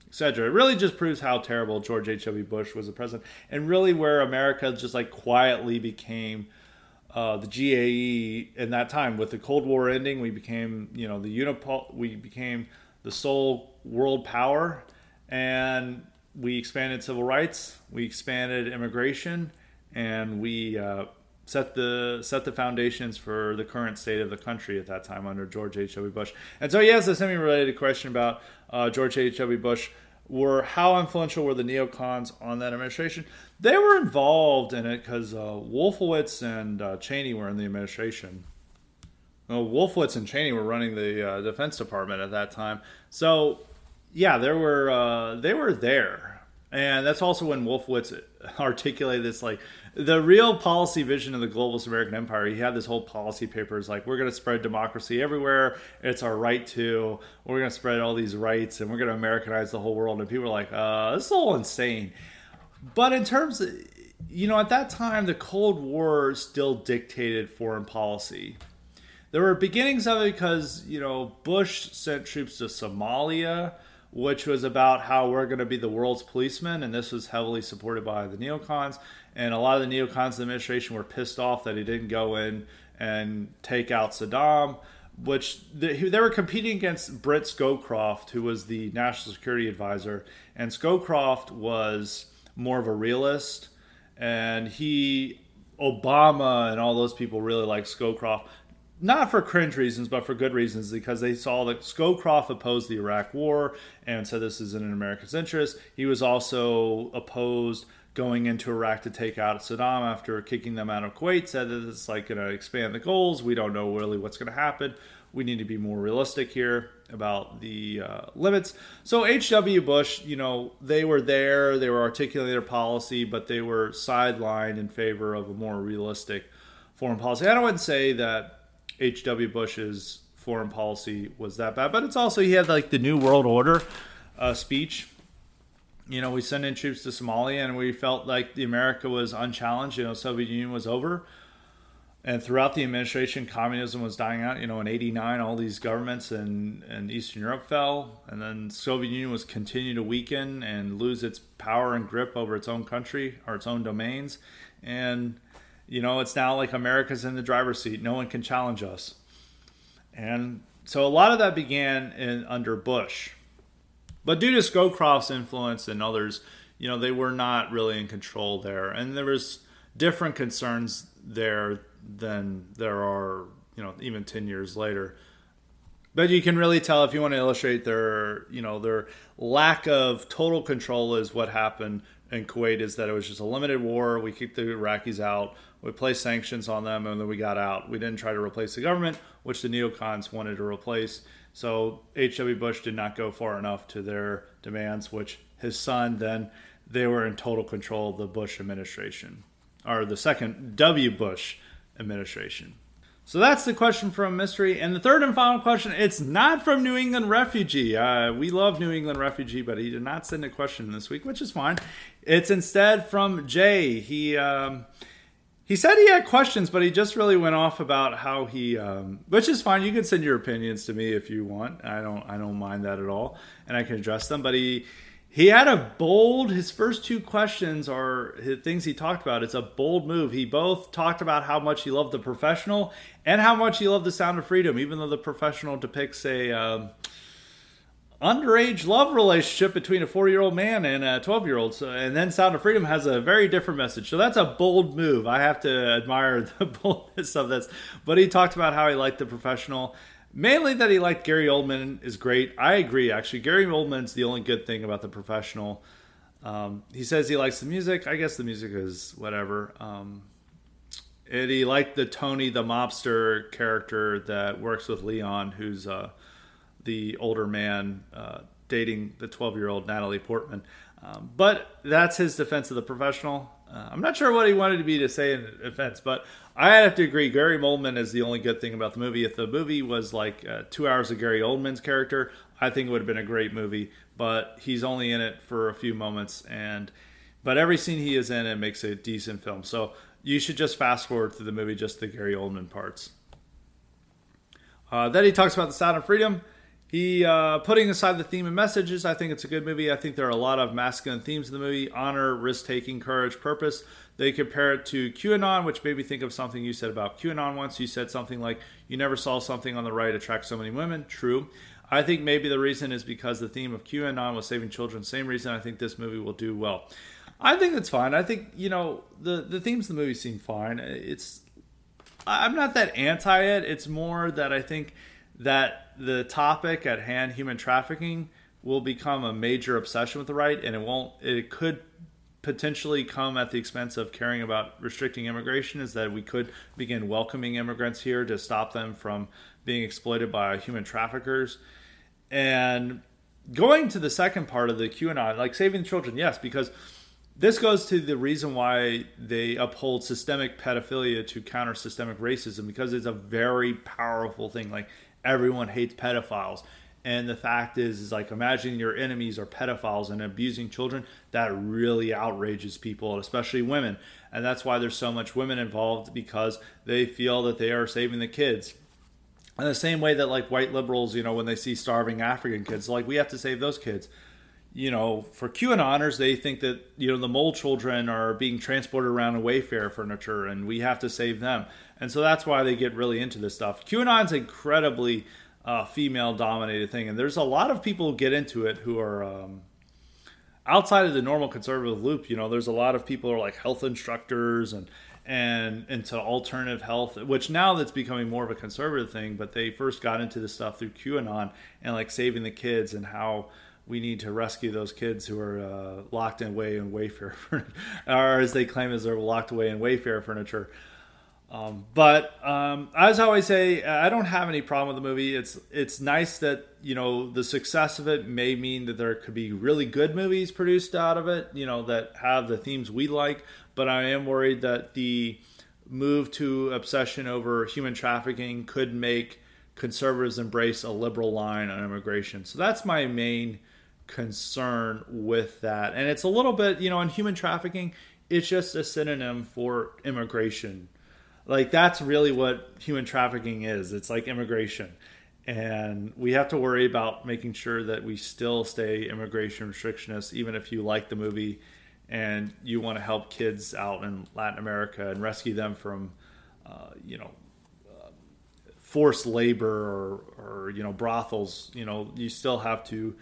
S1: etc. It really just proves how terrible George H.W. Bush was a president, and really where America just like quietly became uh, the GAE in that time. With the Cold War ending, we became you know the Unipol. We became the sole world power, and we expanded civil rights, we expanded immigration, and we uh, set the set the foundations for the current state of the country at that time under George H. W. Bush. And so he has a semi-related question about uh, George H. W. Bush. Were how influential were the neocons on that administration? They were involved in it because uh, Wolfowitz and uh, Cheney were in the administration. Well, Wolfowitz and Cheney were running the uh, Defense Department at that time, so yeah, there were uh, they were there, and that's also when Wolfowitz [LAUGHS] articulated this like the real policy vision of the globalist American empire. He had this whole policy papers like we're going to spread democracy everywhere. It's our right to. We're going to spread all these rights, and we're going to Americanize the whole world. And people are like, uh, this is all insane. But in terms of, you know, at that time, the Cold War still dictated foreign policy there were beginnings of it because you know Bush sent troops to Somalia, which was about how we're going to be the world's policeman, and this was heavily supported by the neocons. And a lot of the neocons in the administration were pissed off that he didn't go in and take out Saddam, which they, they were competing against Brent Scowcroft, who was the national security advisor, and Scowcroft was more of a realist, and he Obama and all those people really like Scowcroft not for cringe reasons, but for good reasons, because they saw that Scowcroft opposed the Iraq War and said this is in America's interest. He was also opposed going into Iraq to take out Saddam after kicking them out of Kuwait, said that it's like going to expand the goals. We don't know really what's going to happen. We need to be more realistic here about the uh, limits. So H.W. Bush, you know, they were there, they were articulating their policy, but they were sidelined in favor of a more realistic foreign policy. I don't say that H.W. Bush's foreign policy was that bad, but it's also he had like the New World Order uh, speech. You know, we sent in troops to Somalia, and we felt like the America was unchallenged. You know, Soviet Union was over, and throughout the administration, communism was dying out. You know, in '89, all these governments in, in Eastern Europe fell, and then Soviet Union was continuing to weaken and lose its power and grip over its own country or its own domains, and you know, it's now like America's in the driver's seat. No one can challenge us. And so a lot of that began in under Bush. But due to Scowcroft's influence and others, you know, they were not really in control there. And there was different concerns there than there are, you know, even 10 years later. But you can really tell if you want to illustrate their, you know, their lack of total control is what happened in Kuwait is that it was just a limited war. We keep the Iraqis out. We placed sanctions on them, and then we got out. We didn't try to replace the government, which the neocons wanted to replace. So H.W. Bush did not go far enough to their demands, which his son then they were in total control of the Bush administration, or the second W. Bush administration. So that's the question from Mystery. And the third and final question it's not from New England Refugee. Uh, we love New England Refugee, but he did not send a question this week, which is fine. It's instead from Jay. He. Um, he said he had questions, but he just really went off about how he, um, which is fine. You can send your opinions to me if you want. I don't, I don't mind that at all, and I can address them. But he, he had a bold. His first two questions are things he talked about. It's a bold move. He both talked about how much he loved the professional and how much he loved the Sound of Freedom, even though the professional depicts a. Um, underage love relationship between a four year old man and a 12 year old. So, and then Sound of Freedom has a very different message. So that's a bold move. I have to admire [LAUGHS] the boldness of this. But he talked about how he liked the professional. Mainly that he liked Gary Oldman is great. I agree, actually. Gary Oldman's the only good thing about the professional. Um, he says he likes the music. I guess the music is whatever. Um, and he liked the Tony, the mobster character that works with Leon, who's uh, the older man uh, dating the 12 year old Natalie Portman. Um, but that's his defense of the professional. Uh, I'm not sure what he wanted to be to say in defense, but I have to agree. Gary Oldman is the only good thing about the movie. If the movie was like uh, two hours of Gary Oldman's character, I think it would have been a great movie. But he's only in it for a few moments, and but every scene he is in, it makes a decent film. So you should just fast forward through the movie, just the Gary Oldman parts. Uh, then he talks about the Sound of Freedom. He uh, putting aside the theme and messages. I think it's a good movie. I think there are a lot of masculine themes in the movie: honor, risk taking, courage, purpose. They compare it to QAnon, which made me think of something you said about QAnon once. You said something like, "You never saw something on the right attract so many women." True. I think maybe the reason is because the theme of QAnon was saving children. Same reason I think this movie will do well. I think that's fine. I think you know the the themes of the movie seem fine. It's I'm not that anti it. It's more that I think that the topic at hand, human trafficking, will become a major obsession with the right, and it won't. It could potentially come at the expense of caring about restricting immigration. Is that we could begin welcoming immigrants here to stop them from being exploited by human traffickers, and going to the second part of the QAnon, like saving children, yes, because this goes to the reason why they uphold systemic pedophilia to counter systemic racism because it's a very powerful thing. Like everyone hates pedophiles. And the fact is, is like imagining your enemies are pedophiles and abusing children. That really outrages people, especially women. And that's why there's so much women involved because they feel that they are saving the kids. In the same way that like white liberals, you know, when they see starving African kids, like we have to save those kids. You know, for QAnoners, they think that you know the mole children are being transported around in Wayfair furniture, and we have to save them. And so that's why they get really into this stuff. QAnon's incredibly uh, female dominated thing, and there's a lot of people who get into it who are um, outside of the normal conservative loop. You know, there's a lot of people who are like health instructors and and into alternative health, which now that's becoming more of a conservative thing. But they first got into this stuff through QAnon and like saving the kids and how we need to rescue those kids who are uh, locked away in Wayfair, [LAUGHS] or as they claim, as they're locked away in Wayfair furniture. Um, but um, as I always say, I don't have any problem with the movie. It's it's nice that you know the success of it may mean that there could be really good movies produced out of it. You know that have the themes we like. But I am worried that the move to obsession over human trafficking could make conservatives embrace a liberal line on immigration. So that's my main concern with that. And it's a little bit, you know, on human trafficking, it's just a synonym for immigration like that's really what human trafficking is. It's like immigration. And we have to worry about making sure that we still stay immigration restrictionist, even if you like the movie and you want to help kids out in Latin America and rescue them from, uh, you know, uh, forced labor or, or you know brothels. You know, you still have to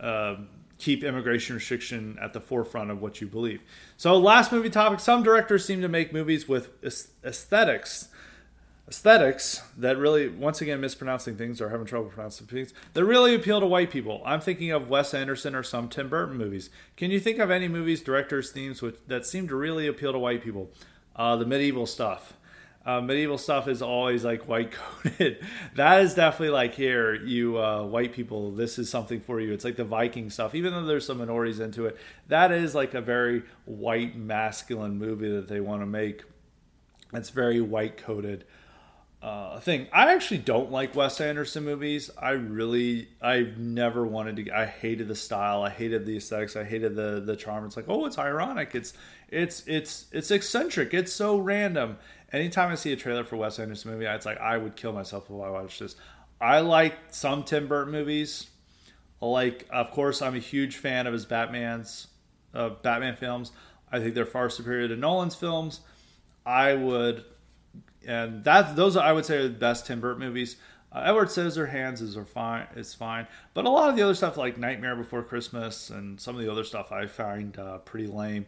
S1: uh, keep immigration restriction at the forefront of what you believe. So, last movie topic: some directors seem to make movies with aesthetics aesthetics that really, once again, mispronouncing things or having trouble pronouncing things that really appeal to white people. I'm thinking of Wes Anderson or some Tim Burton movies. Can you think of any movies, directors, themes which, that seem to really appeal to white people? Uh, the medieval stuff. Uh, medieval stuff is always like white coded. [LAUGHS] that is definitely like here, you uh, white people, this is something for you. It's like the Viking stuff, even though there's some minorities into it. That is like a very white masculine movie that they want to make. It's very white coded uh, thing. I actually don't like Wes Anderson movies. I really, I never wanted to. I hated the style. I hated the aesthetics. I hated the the charm. It's like, oh, it's ironic. It's it's it's it's eccentric. It's so random. Anytime I see a trailer for Wes Anderson movie, it's like I would kill myself if I watched this. I like some Tim Burton movies. Like, of course, I'm a huge fan of his Batman's uh, Batman films. I think they're far superior to Nolan's films. I would and that those are, I would say are the best Tim Burton movies. Uh, Edward Scissorhands is are fine It's fine, but a lot of the other stuff like Nightmare Before Christmas and some of the other stuff I find uh, pretty lame.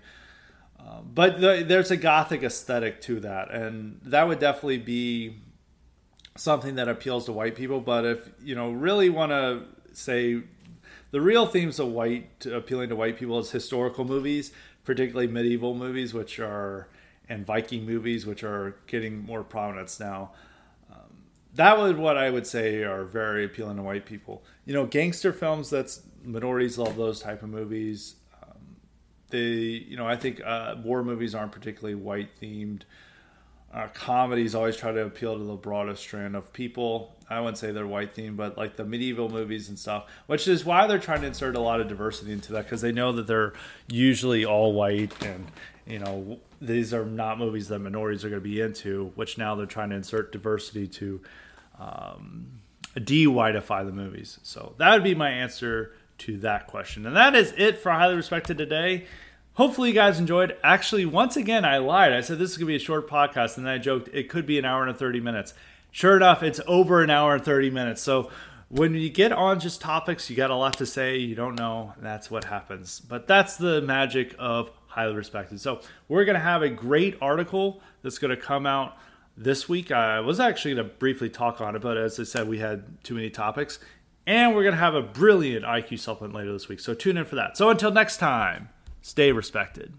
S1: But the, there's a gothic aesthetic to that, and that would definitely be something that appeals to white people. But if you know really want to say the real themes of white appealing to white people is historical movies, particularly medieval movies, which are and Viking movies, which are getting more prominence now. Um, that would what I would say are very appealing to white people. You know, gangster films. That's minorities love those type of movies. They, you know, I think uh, war movies aren't particularly white themed. Uh, comedies always try to appeal to the broadest strand of people. I wouldn't say they're white themed, but like the medieval movies and stuff, which is why they're trying to insert a lot of diversity into that because they know that they're usually all white and you know these are not movies that minorities are going to be into which now they're trying to insert diversity to um, de-whiteify the movies so that would be my answer to that question. And that is it for highly respected today. Hopefully you guys enjoyed. Actually once again i lied. I said this is going to be a short podcast and then i joked it could be an hour and 30 minutes. Sure enough it's over an hour and 30 minutes. So when you get on just topics you got a lot to say you don't know that's what happens. But that's the magic of highly respected. So we're going to have a great article that's going to come out this week. I was actually going to briefly talk on it, but as I said, we had too many topics. And we're going to have a brilliant IQ supplement later this week. So tune in for that. So until next time, stay respected.